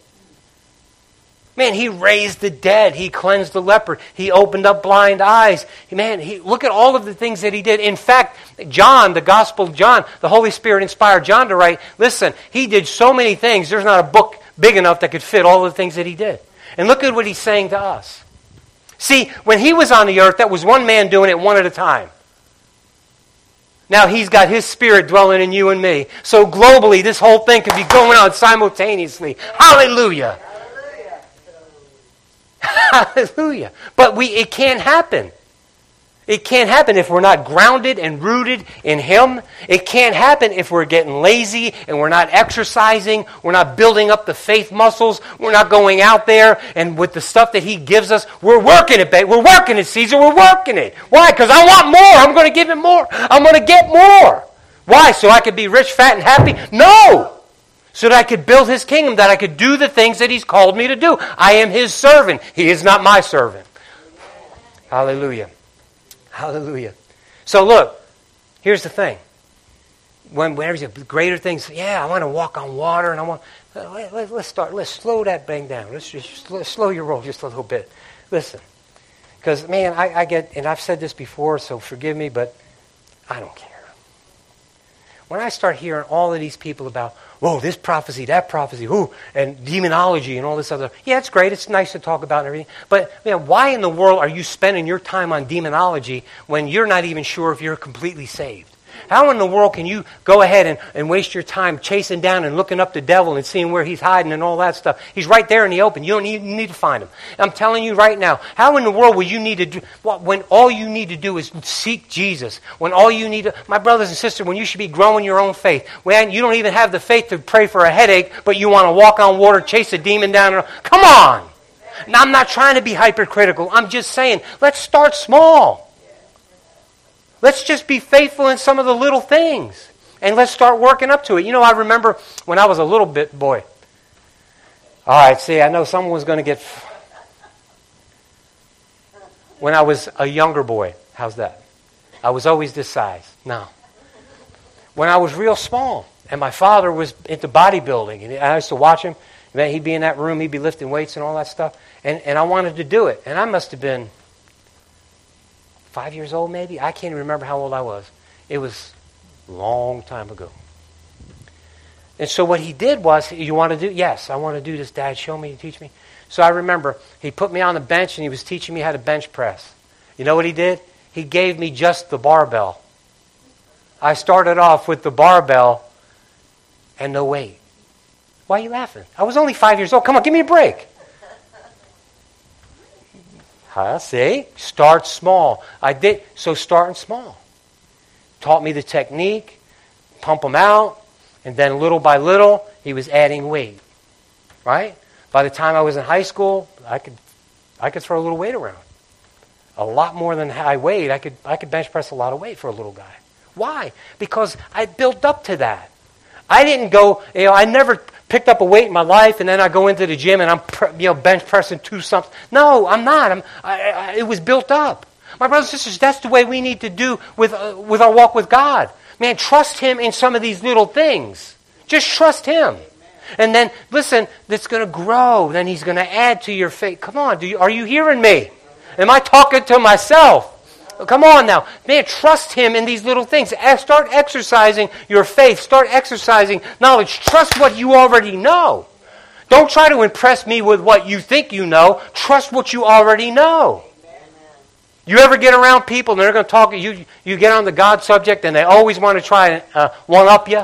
Man, he raised the dead. He cleansed the leper. He opened up blind eyes. Man, he, look at all of the things that he did. In fact, John, the Gospel of John, the Holy Spirit inspired John to write, listen, he did so many things. There's not a book big enough that could fit all the things that he did. And look at what he's saying to us. See, when he was on the earth, that was one man doing it one at a time. Now he's got his spirit dwelling in you and me. So globally, this whole thing could be going on simultaneously. Hallelujah. Hallelujah. But we, it can't happen. It can't happen if we're not grounded and rooted in Him. It can't happen if we're getting lazy and we're not exercising. We're not building up the faith muscles. We're not going out there and with the stuff that He gives us, we're working it, babe. We're working it, Caesar. We're working it. Why? Because I want more. I'm going to give Him more. I'm going to get more. Why? So I could be rich, fat, and happy? No! So that I could build his kingdom, that I could do the things that he's called me to do. I am his servant. He is not my servant. Hallelujah. Hallelujah. So look, here's the thing. When whenever greater things, yeah, I want to walk on water, and I want. Uh, let, us let, start. Let's slow that bang down. Let's just slow, slow your roll just a little bit. Listen, because man, I, I get, and I've said this before, so forgive me, but I don't care. When I start hearing all of these people about, whoa, this prophecy, that prophecy, who, and demonology and all this other. Yeah, it's great. It's nice to talk about and everything. But man, why in the world are you spending your time on demonology when you're not even sure if you're completely saved? How in the world can you go ahead and, and waste your time chasing down and looking up the devil and seeing where he's hiding and all that stuff? He's right there in the open. You don't need, need to find him. I'm telling you right now, how in the world will you need to do, when all you need to do is seek Jesus? When all you need to, my brothers and sisters, when you should be growing your own faith, when you don't even have the faith to pray for a headache, but you want to walk on water, chase a demon down. Come on! Now, I'm not trying to be hypercritical. I'm just saying, let's start small. Let's just be faithful in some of the little things. And let's start working up to it. You know, I remember when I was a little bit boy. All right, see, I know someone was going to get. When I was a younger boy, how's that? I was always this size. No. When I was real small, and my father was into bodybuilding, and I used to watch him. Man, he'd be in that room, he'd be lifting weights and all that stuff. And, and I wanted to do it. And I must have been five years old maybe. I can't remember how old I was. It was a long time ago. And so what he did was, you want to do? Yes, I want to do this, Dad. Show me, teach me. So I remember he put me on the bench and he was teaching me how to bench press. You know what he did? He gave me just the barbell. I started off with the barbell and no weight. Why are you laughing? I was only five years old. Come on, give me a break. Huh? See? Start small. I did. So starting small. Taught me the technique, pump them out, and then little by little, he was adding weight. Right? By the time I was in high school, I could, I could throw a little weight around. A lot more than I weighed. I could, I could bench press a lot of weight for a little guy. Why? Because I built up to that. I didn't go, you know, I never picked up a weight in my life and then I go into the gym and I'm you know bench pressing two something. No, I'm not. I'm, I, I, it was built up. My brothers and sisters, that's the way we need to do with uh, with our walk with God. Man, trust Him in some of these little things. Just trust Him. And then, listen, that's going to grow. Then He's going to add to your faith. Come on, you, are you hearing me? Am I talking to myself? Come on now. Man, trust Him in these little things. Start exercising your faith. Start exercising knowledge. Trust what you already know. Don't try to impress me with what you think you know. Trust what you already know. You ever get around people and they're going to talk, you, you get on the God subject and they always want to try and uh, one up you?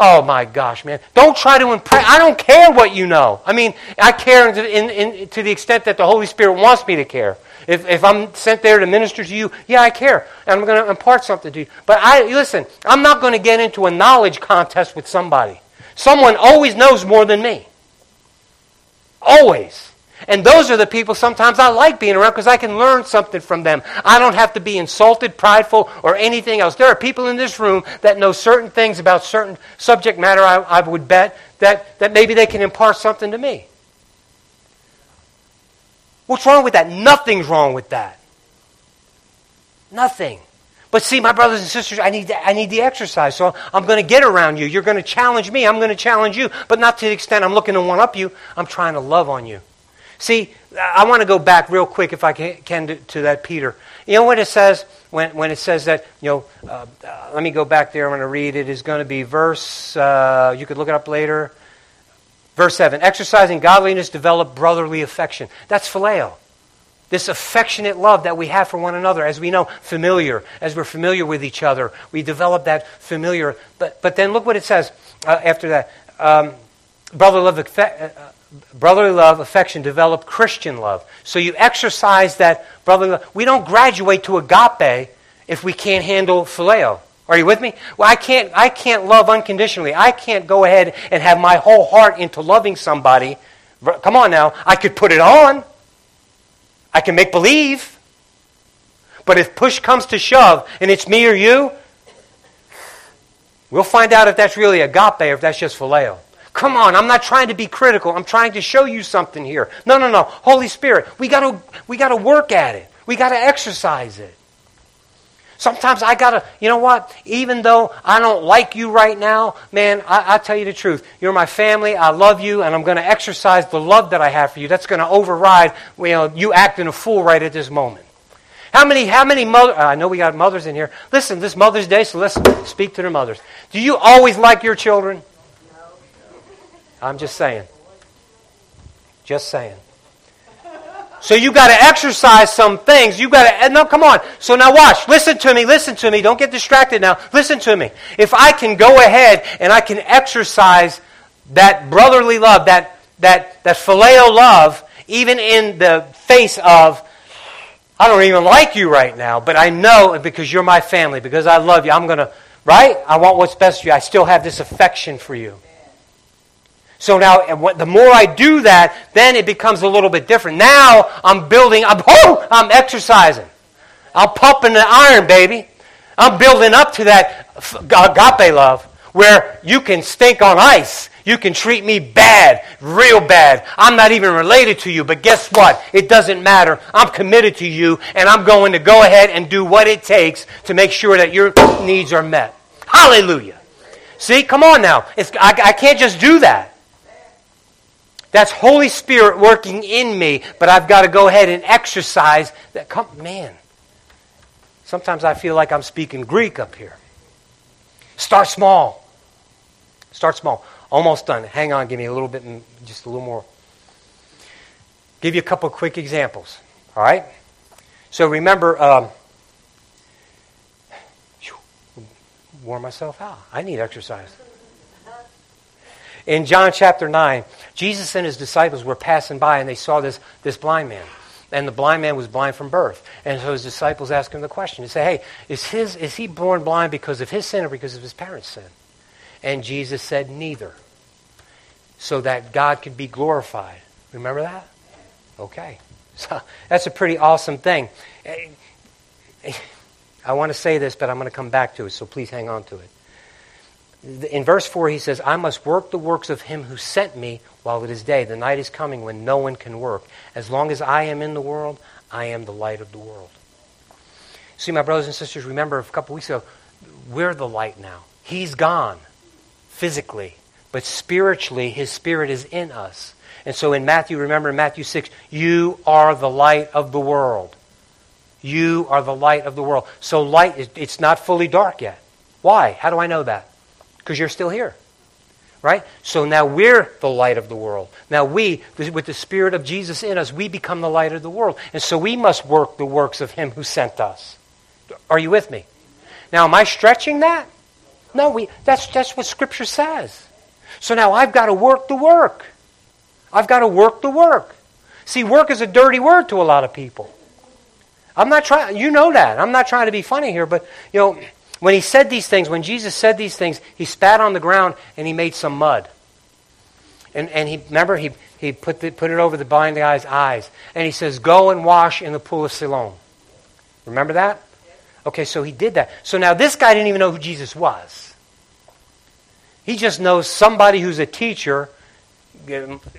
Oh my gosh, man. Don't try to impress. I don't care what you know. I mean, I care in, in, in, to the extent that the Holy Spirit wants me to care. If, if I'm sent there to minister to you, yeah, I care. And I'm going to impart something to you. But I, listen, I'm not going to get into a knowledge contest with somebody. Someone always knows more than me. Always. And those are the people sometimes I like being around because I can learn something from them. I don't have to be insulted, prideful, or anything else. There are people in this room that know certain things about certain subject matter, I, I would bet, that, that maybe they can impart something to me. What's wrong with that? Nothing's wrong with that. Nothing. But see, my brothers and sisters, I need, the, I need the exercise. So I'm going to get around you. You're going to challenge me. I'm going to challenge you. But not to the extent I'm looking to one up you. I'm trying to love on you. See, I want to go back real quick, if I can, to, to that Peter. You know what it says when, when it says that, you know, uh, uh, let me go back there. I'm going to read it. Is going to be verse, uh, you could look it up later. Verse 7 Exercising godliness, develop brotherly affection. That's phileo. This affectionate love that we have for one another, as we know, familiar, as we're familiar with each other. We develop that familiar. But, but then look what it says uh, after that. Um, brotherly love, uh, brotherly love, affection, develop Christian love. So you exercise that brotherly love. We don't graduate to agape if we can't handle phileo. Are you with me? Well, I can't, I can't love unconditionally. I can't go ahead and have my whole heart into loving somebody. Come on now. I could put it on. I can make believe. But if push comes to shove and it's me or you, we'll find out if that's really agape or if that's just phileo. Come on, I'm not trying to be critical. I'm trying to show you something here. No, no, no. Holy Spirit, we got to we got to work at it. We got to exercise it. Sometimes I got to, you know what? Even though I don't like you right now, man, I, I tell you the truth. You're my family. I love you, and I'm going to exercise the love that I have for you. That's going to override you, know, you acting a fool right at this moment. How many, how many mothers, uh, I know we got mothers in here. Listen, this Mother's Day, so let's speak to their mothers. Do you always like your children? I'm just saying. Just saying. So you've got to exercise some things. You've got to eh, no, come on. So now watch. Listen to me. Listen to me. Don't get distracted now. Listen to me. If I can go ahead and I can exercise that brotherly love, that that that phileo love, even in the face of I don't even like you right now, but I know because you're my family, because I love you, I'm gonna right. I want what's best for you. I still have this affection for you. So now, the more I do that, then it becomes a little bit different. Now I'm building, I'm, oh, I'm exercising. I'm pumping the iron, baby. I'm building up to that agape love where you can stink on ice. You can treat me bad, real bad. I'm not even related to you, but guess what? It doesn't matter. I'm committed to you, and I'm going to go ahead and do what it takes to make sure that your needs are met. Hallelujah. See, come on now. I, I can't just do that. That's Holy Spirit working in me, but I've got to go ahead and exercise that. Come, man, sometimes I feel like I'm speaking Greek up here. Start small. Start small. Almost done. Hang on, give me a little bit, just a little more. Give you a couple quick examples. All right? So remember, um, wore myself out. I need exercise. In John chapter 9, Jesus and his disciples were passing by and they saw this, this blind man. And the blind man was blind from birth. And so his disciples asked him the question. They say, hey, is, his, is he born blind because of his sin or because of his parents' sin? And Jesus said, neither. So that God could be glorified. Remember that? Okay. So that's a pretty awesome thing. Eh, eh, I want to say this, but I'm going to come back to it, so please hang on to it in verse 4, he says, I must work the works of him who sent me while it is day. The night is coming when no one can work. As long as I am in the world, I am the light of the world. See, my brothers and sisters, remember a couple weeks ago, we're the light now. He's gone physically, but spiritually, his spirit is in us. And so in Matthew, remember in Matthew 6, you are the light of the world. You are the light of the world. So light, it's not fully dark yet. Why? How do I know that? Because you're still here. Right? So now we're the light of the world. Now we, with the Spirit of Jesus in us, we become the light of the world. And so we must work the works of Him who sent us. Are you with me? Now, am I stretching that? No, we, that's, that's what Scripture says. So now I've got to work the work. I've got to work the work. See, work is a dirty word to a lot of people. I'm not trying, you know that. I'm not trying to be funny here, but, you know, when he said these things, when Jesus said these things, he spat on the ground and he made some mud. And, and he, remember, he, he put, the, put it over the blind guy's eyes. And he says, Go and wash in the pool of Siloam. Remember that? Okay, so he did that. So now this guy didn't even know who Jesus was. He just knows somebody who's a teacher.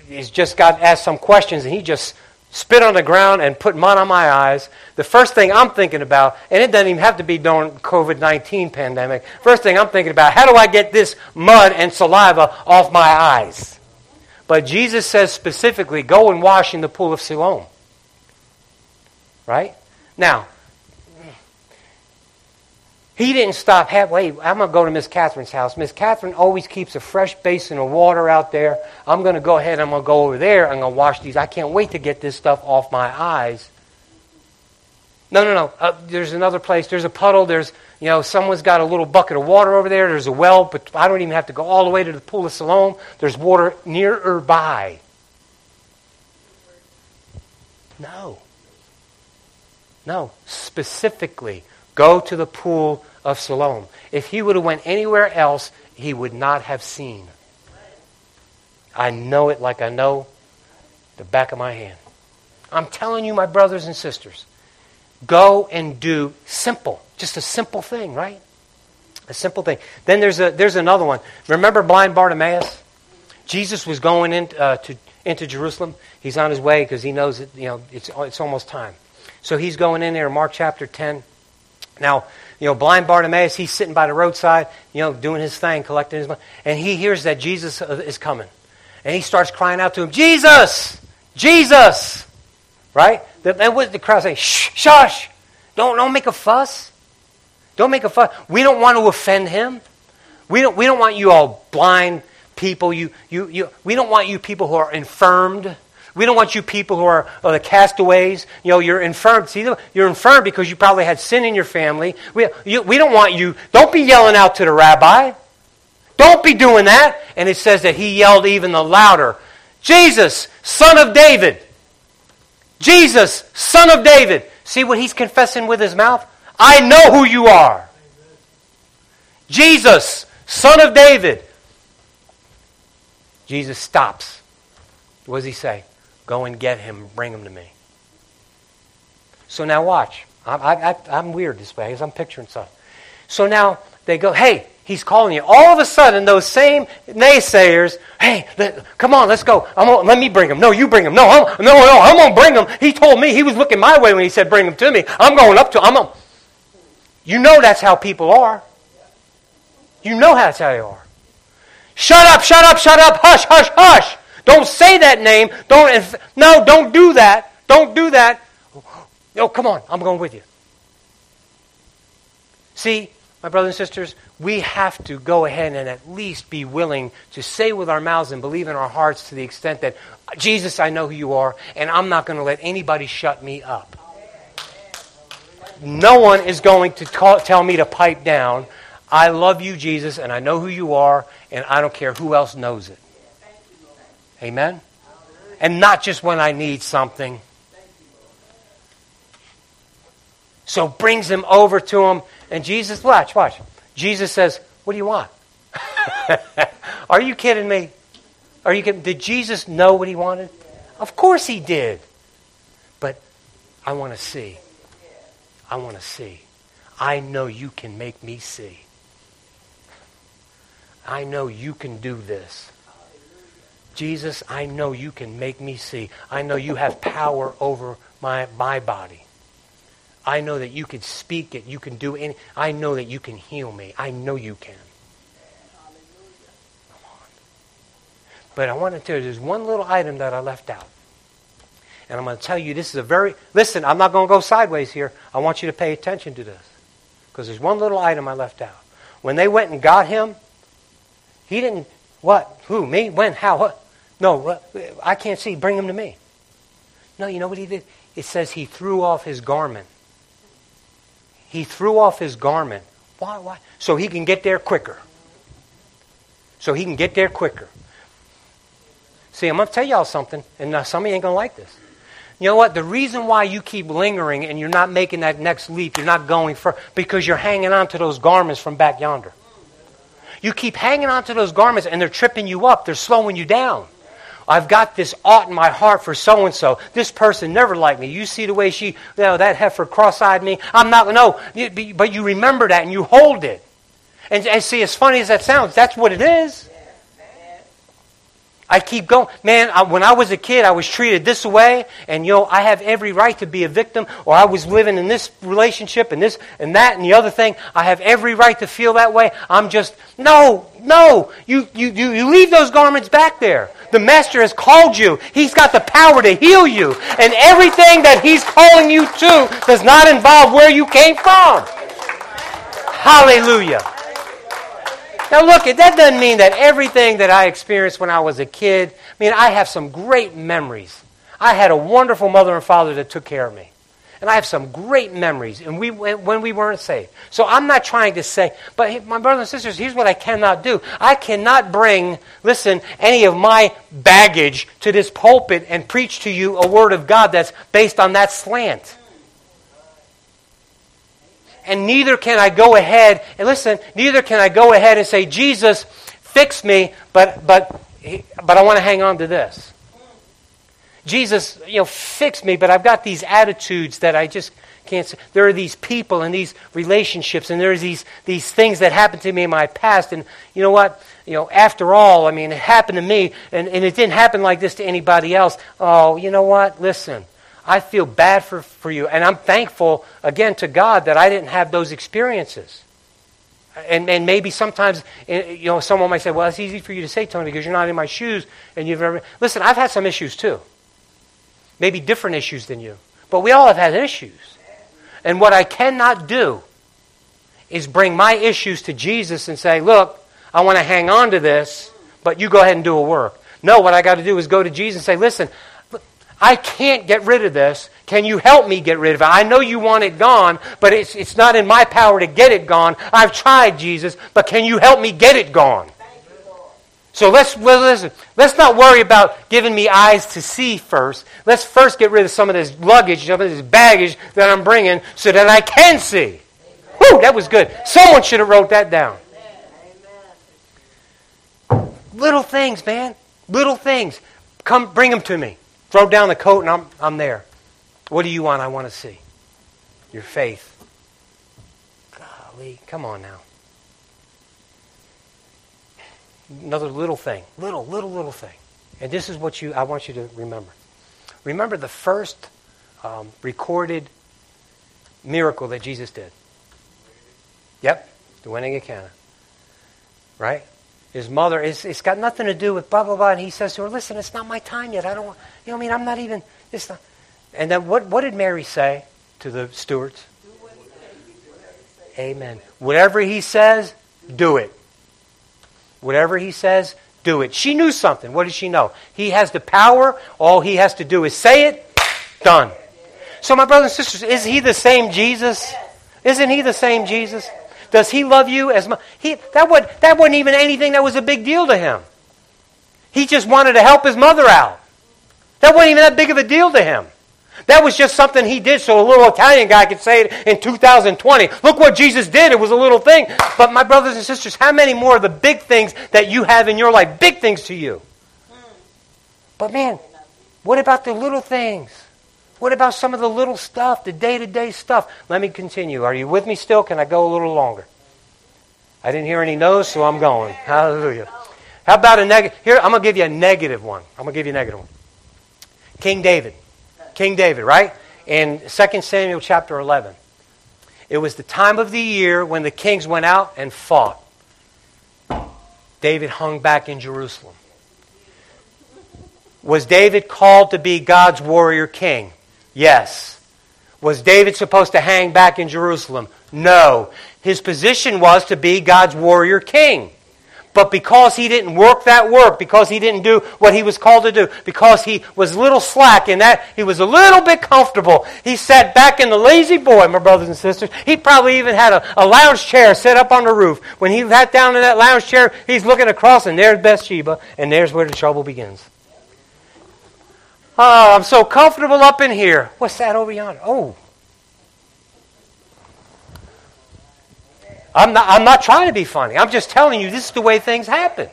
He's just got asked some questions and he just spit on the ground and put mud on my eyes. The first thing I'm thinking about, and it doesn't even have to be during COVID 19 pandemic, first thing I'm thinking about, how do I get this mud and saliva off my eyes? But Jesus says specifically, go and wash in the pool of Siloam. Right? Now, he didn't stop halfway. I'm going to go to Miss Catherine's house. Miss Catherine always keeps a fresh basin of water out there. I'm going to go ahead. I'm going to go over there. I'm going to wash these. I can't wait to get this stuff off my eyes. No, no, no. Uh, there's another place. There's a puddle. There's, you know, someone's got a little bucket of water over there. There's a well, but I don't even have to go all the way to the pool of Siloam. There's water nearer by. No. No. Specifically Go to the pool of Siloam. If he would have went anywhere else, he would not have seen. I know it like I know the back of my hand. I'm telling you, my brothers and sisters, go and do simple, just a simple thing, right? A simple thing. Then there's a there's another one. Remember blind Bartimaeus? Jesus was going in, uh, to, into Jerusalem. He's on his way because he knows that you know it's it's almost time. So he's going in there. Mark chapter ten. Now, you know, blind Bartimaeus, he's sitting by the roadside, you know, doing his thing, collecting his money, and he hears that Jesus uh, is coming. And he starts crying out to him, Jesus! Jesus! Right? And what the crowd say? Shh, shush! Don't, don't make a fuss. Don't make a fuss. We don't want to offend him. We don't, we don't want you all blind people. You, you, you, we don't want you people who are infirmed. We don't want you people who are, are the castaways. You know, you're infirm. See, you're infirm because you probably had sin in your family. We, you, we don't want you. Don't be yelling out to the rabbi. Don't be doing that. And it says that he yelled even the louder Jesus, son of David. Jesus, son of David. See what he's confessing with his mouth? I know who you are. Jesus, son of David. Jesus stops. What does he say? Go and get him, bring him to me. So now watch. I, am weird this way because I'm picturing something. So now they go, hey, he's calling you. All of a sudden, those same naysayers, hey, let, come on, let's go. I'm let me bring him. No, you bring him. No, I'm, no, no, I'm going to bring him. He told me he was looking my way when he said bring him to me. I'm going up to him. I'm You know that's how people are. You know how that's how they are. Shut up, shut up, shut up, hush, hush, hush. Don't say that name. Don't. No, don't do that. Don't do that. No, come on. I'm going with you. See, my brothers and sisters, we have to go ahead and at least be willing to say with our mouths and believe in our hearts to the extent that, Jesus, I know who you are, and I'm not going to let anybody shut me up. No one is going to call, tell me to pipe down. I love you, Jesus, and I know who you are, and I don't care who else knows it. Amen? And not just when I need something. So brings him over to him, and Jesus, watch, watch. Jesus says, What do you want? Are you kidding me? Are you kidding? Did Jesus know what he wanted? Of course he did. But I want to see. I want to see. I know you can make me see. I know you can do this. Jesus, I know you can make me see. I know you have power over my, my body. I know that you can speak it. You can do any. I know that you can heal me. I know you can. Come on. But I want to tell you, there's one little item that I left out. And I'm going to tell you this is a very, listen, I'm not going to go sideways here. I want you to pay attention to this. Because there's one little item I left out. When they went and got him, he didn't, what? Who? Me? When? How? What? No. I can't see. Bring him to me. No, you know what he did? It says he threw off his garment. He threw off his garment. Why? Why? So he can get there quicker. So he can get there quicker. See, I'm going to tell y'all something, and some of you ain't going to like this. You know what? The reason why you keep lingering and you're not making that next leap, you're not going for, because you're hanging on to those garments from back yonder. You keep hanging on to those garments and they're tripping you up, they're slowing you down. I've got this ought in my heart for so and so. This person never liked me. You see the way she, you know, that heifer cross eyed me. I'm not, no, but you remember that and you hold it. And, and see, as funny as that sounds, that's what it is. I keep going. Man, I, when I was a kid, I was treated this way, and you know, I have every right to be a victim, or I was living in this relationship and this and that and the other thing. I have every right to feel that way. I'm just, no, no. You, you, you, you leave those garments back there. The Master has called you. He's got the power to heal you. And everything that He's calling you to does not involve where you came from. Hallelujah. Now, look, that doesn't mean that everything that I experienced when I was a kid, I mean, I have some great memories. I had a wonderful mother and father that took care of me. And I have some great memories and we, when we weren't saved. So I'm not trying to say, but my brothers and sisters, here's what I cannot do. I cannot bring, listen, any of my baggage to this pulpit and preach to you a word of God that's based on that slant and neither can I go ahead, and listen, neither can I go ahead and say, Jesus, fix me, but, but, but I want to hang on to this. Jesus, you know, fix me, but I've got these attitudes that I just can't. See. There are these people and these relationships, and there's these these things that happened to me in my past. And you know what? You know, after all, I mean, it happened to me, and, and it didn't happen like this to anybody else. Oh, you know what? Listen, I feel bad for, for you. And I'm thankful, again, to God that I didn't have those experiences. And, and maybe sometimes, eh, you know, someone might say, well, it's easy for you to say, Tony, because you're not in my shoes and you've never. Listen, I've had some issues too. Maybe different issues than you. But we all have had issues. And what I cannot do is bring my issues to Jesus and say, look, I want to hang on to this, but you go ahead and do a work. No, what I got to do is go to Jesus and say, listen, I can't get rid of this. Can you help me get rid of it? I know you want it gone, but it's, it's not in my power to get it gone. I've tried, Jesus, but can you help me get it gone? So let's well, listen. Let's not worry about giving me eyes to see first. Let's first get rid of some of this luggage, some of this baggage that I'm bringing, so that I can see. Whew, that was good. Someone should have wrote that down. Little things, man. Little things. Come, bring them to me. Throw down the coat and I'm, I'm there. What do you want? I want to see. Your faith. Golly, come on now. Another little thing. Little, little, little thing. And this is what you I want you to remember. Remember the first um, recorded miracle that Jesus did. Yep, the wedding of Cana. Right? his mother, it's, it's got nothing to do with blah, blah, blah. And he says to her, listen, it's not my time yet. I don't want, you know what I mean? I'm not even, it's not. And then what, what did Mary say to the stewards? Amen. Whatever he says, do it. Whatever he says, do it. She knew something. What did she know? He has the power. All he has to do is say it. Done. So, my brothers and sisters, is he the same Jesus? Isn't he the same Jesus? Does he love you as much? He, that, would, that wasn't even anything that was a big deal to him. He just wanted to help his mother out. That wasn't even that big of a deal to him. That was just something he did so a little Italian guy could say it in 2020. Look what Jesus did. It was a little thing. But my brothers and sisters, how many more of the big things that you have in your life, big things to you? But man, what about the little things? What about some of the little stuff, the day to day stuff? Let me continue. Are you with me still? Can I go a little longer? I didn't hear any no's, so I'm going. Hallelujah. How about a negative? Here, I'm going to give you a negative one. I'm going to give you a negative one. King David. King David, right? In 2 Samuel chapter 11. It was the time of the year when the kings went out and fought. David hung back in Jerusalem. Was David called to be God's warrior king? Yes. Was David supposed to hang back in Jerusalem? No. His position was to be God's warrior king. But because he didn't work that work, because he didn't do what he was called to do, because he was a little slack in that, he was a little bit comfortable. He sat back in the La-Z-Boy, my brothers and sisters. He probably even had a, a lounge chair set up on the roof. When he sat down in that lounge chair, he's looking across, and there's Bathsheba, and there's where the trouble begins. Oh, I'm so comfortable up in here. What's that over yonder? Oh. I'm not, I'm not trying to be funny. I'm just telling you this is the way things happen.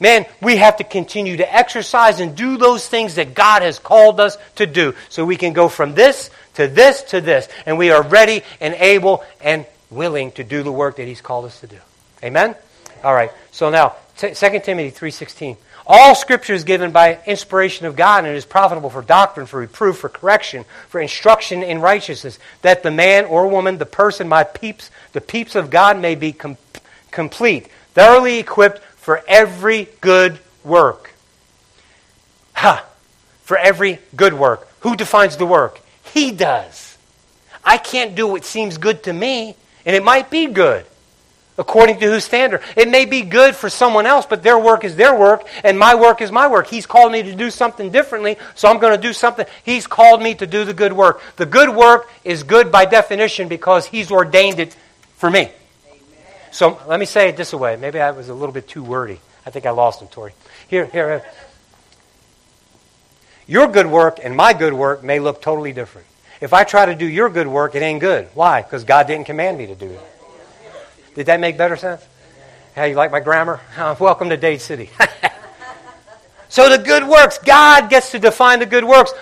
Man, we have to continue to exercise and do those things that God has called us to do so we can go from this to this to this. And we are ready and able and willing to do the work that He's called us to do. Amen? All right. So now, 2 Timothy 3.16. All scripture is given by inspiration of God and is profitable for doctrine, for reproof, for correction, for instruction in righteousness, that the man or woman, the person, my peeps, the peeps of God may be com- complete, thoroughly equipped for every good work. Ha! For every good work. Who defines the work? He does. I can't do what seems good to me, and it might be good. According to whose standard? It may be good for someone else, but their work is their work, and my work is my work. He's called me to do something differently, so I'm going to do something. He's called me to do the good work. The good work is good by definition because He's ordained it for me. Amen. So let me say it this way. Maybe I was a little bit too wordy. I think I lost him, Tori. Here, here. Your good work and my good work may look totally different. If I try to do your good work, it ain't good. Why? Because God didn't command me to do it. Did that make better sense? How you like my grammar? Uh, welcome to Dade City. so the good works, God gets to define the good works.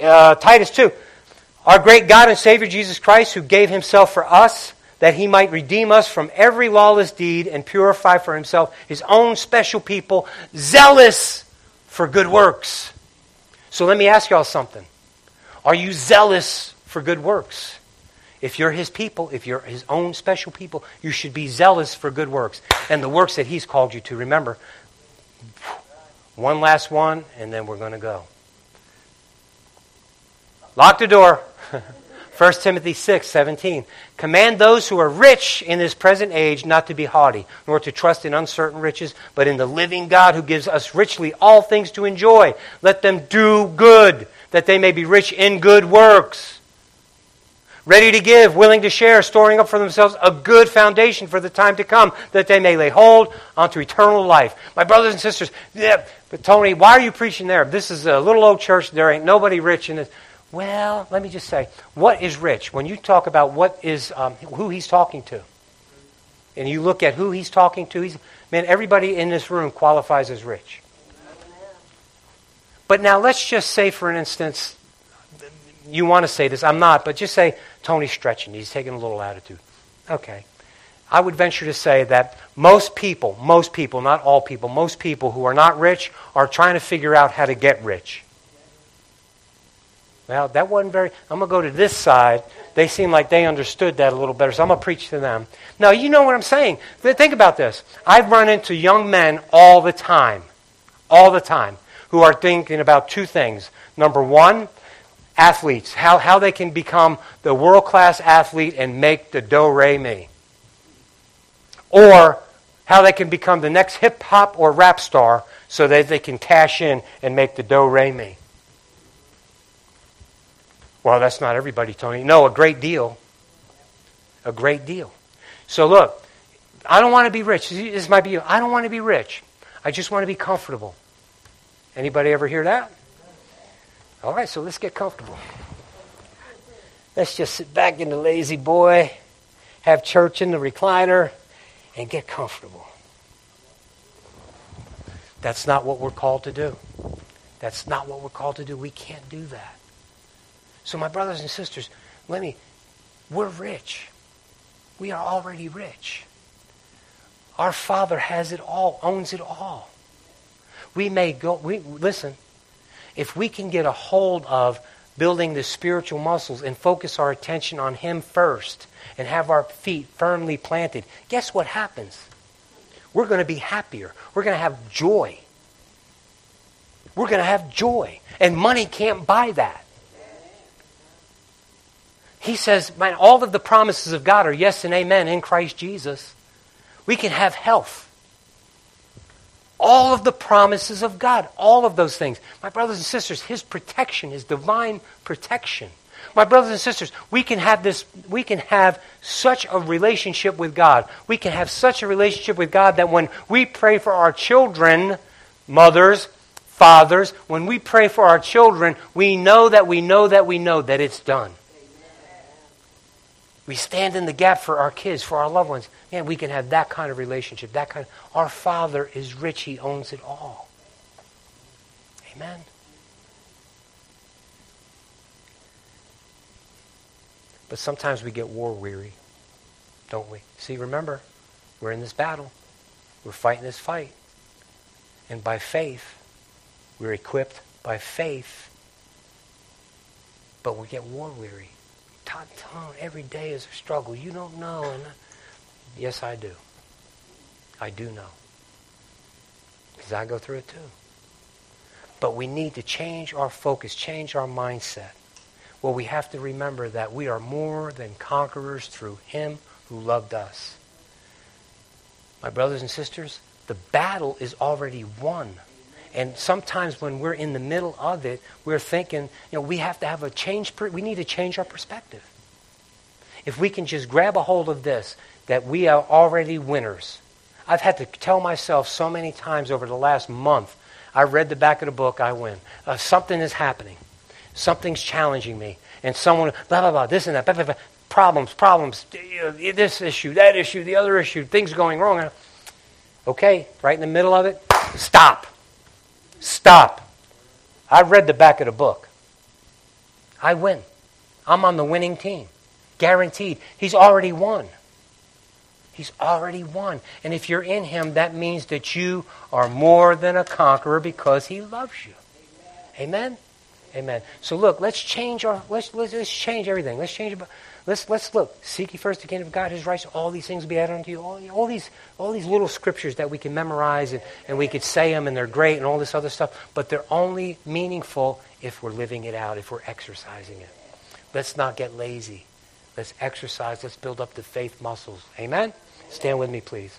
Uh, Titus 2. Our great God and Savior Jesus Christ, who gave himself for us, that he might redeem us from every lawless deed and purify for himself his own special people, zealous for good works. So let me ask y'all something. Are you zealous for good works? If you're his people, if you're his own special people, you should be zealous for good works and the works that he's called you to. Remember, one last one, and then we're going to go. Lock the door. 1 Timothy 6, 17. Command those who are rich in this present age not to be haughty, nor to trust in uncertain riches, but in the living God who gives us richly all things to enjoy. Let them do good, that they may be rich in good works ready to give, willing to share, storing up for themselves a good foundation for the time to come, that they may lay hold onto eternal life. My brothers and sisters, yeah, but Tony, why are you preaching there? This is a little old church. There ain't nobody rich in this. Well, let me just say, what is rich? When you talk about what is um, who he's talking to, and you look at who he's talking to, he's man. Everybody in this room qualifies as rich. But now let's just say, for an instance, you want to say this. I'm not, but just say Tony's stretching. He's taking a little attitude. Okay. I would venture to say that most people, most people, not all people, most people who are not rich are trying to figure out how to get rich. Well, that wasn't very. I'm going to go to this side. They seem like they understood that a little better, so I'm going to preach to them. Now, you know what I'm saying. Think about this. I've run into young men all the time, all the time, who are thinking about two things. Number one, athletes, how, how they can become the world class athlete and make the do re mi. Or how they can become the next hip hop or rap star so that they can cash in and make the do re mi. Well, that's not everybody, Tony. No, a great deal. A great deal. So look, I don't want to be rich. This might be. I don't want to be rich. I just want to be comfortable. Anybody ever hear that? All right, so let's get comfortable. Let's just sit back in the La-Z-Boy, have church in the recliner, and get comfortable. That's not what we're called to do. That's not what we're called to do. We can't do that. So, my brothers and sisters, let me, we're rich. We are already rich. Our Father has it all, owns it all. We may go, we, listen, if we can get a hold of building the spiritual muscles and focus our attention on Him first and have our feet firmly planted, guess what happens? We're going to be happier. We're going to have joy. We're going to have joy. And money can't buy that. He says, man, all of the promises of God are yes and amen in Christ Jesus. We can have health. All of the promises of God, all of those things. My brothers and sisters, His protection, His divine protection. My brothers and sisters, we can have this, we can have such a relationship with God. We can have such a relationship with God that when we pray for our children, mothers, fathers, when we pray for our children, we know that we know that we know that it's done. We stand in the gap for our kids, for our loved ones. Man, we can have that kind of relationship. That kind. Of, our Father is rich; He owns it all. Amen. But sometimes we get war weary, don't we? See, remember, we're in this battle. We're fighting this fight. And by faith, we're equipped by faith. But we get war weary. Every day is a struggle. You don't know. And yes, I do. I do know. Because I go through it too. But we need to change our focus, change our mindset. Well, we have to remember that we are more than conquerors through Him who loved us. My brothers and sisters, the battle is already won. And sometimes when we're in the middle of it, we're thinking, you know, we have to have a change, we need to change our perspective. If we can just grab a hold of this, that we are already winners. I've had to tell myself so many times over the last month, I read the back of the book, I win. Uh, something is happening. Something's challenging me. And someone, blah, blah, blah, this and that, blah, blah, blah, problems, problems, this issue, that issue, the other issue, things going wrong. Okay, right in the middle of it, stop. Stop. I read the back of the book. I win. I'm on the winning team. Guaranteed. He's already won. He's already won. And if you're in him, that means that you are more than a conqueror because he loves you. Amen? Amen. So look, let's change our let's let's, let's change everything. Let's change let's let's look. Seek ye first the kingdom of God, his righteousness, all these things will be added unto you. All, all these all these little scriptures that we can memorize and, and we could say them and they're great and all this other stuff, but they're only meaningful if we're living it out, if we're exercising it. Let's not get lazy. Let's exercise. Let's build up the faith muscles. Amen? Stand with me, please.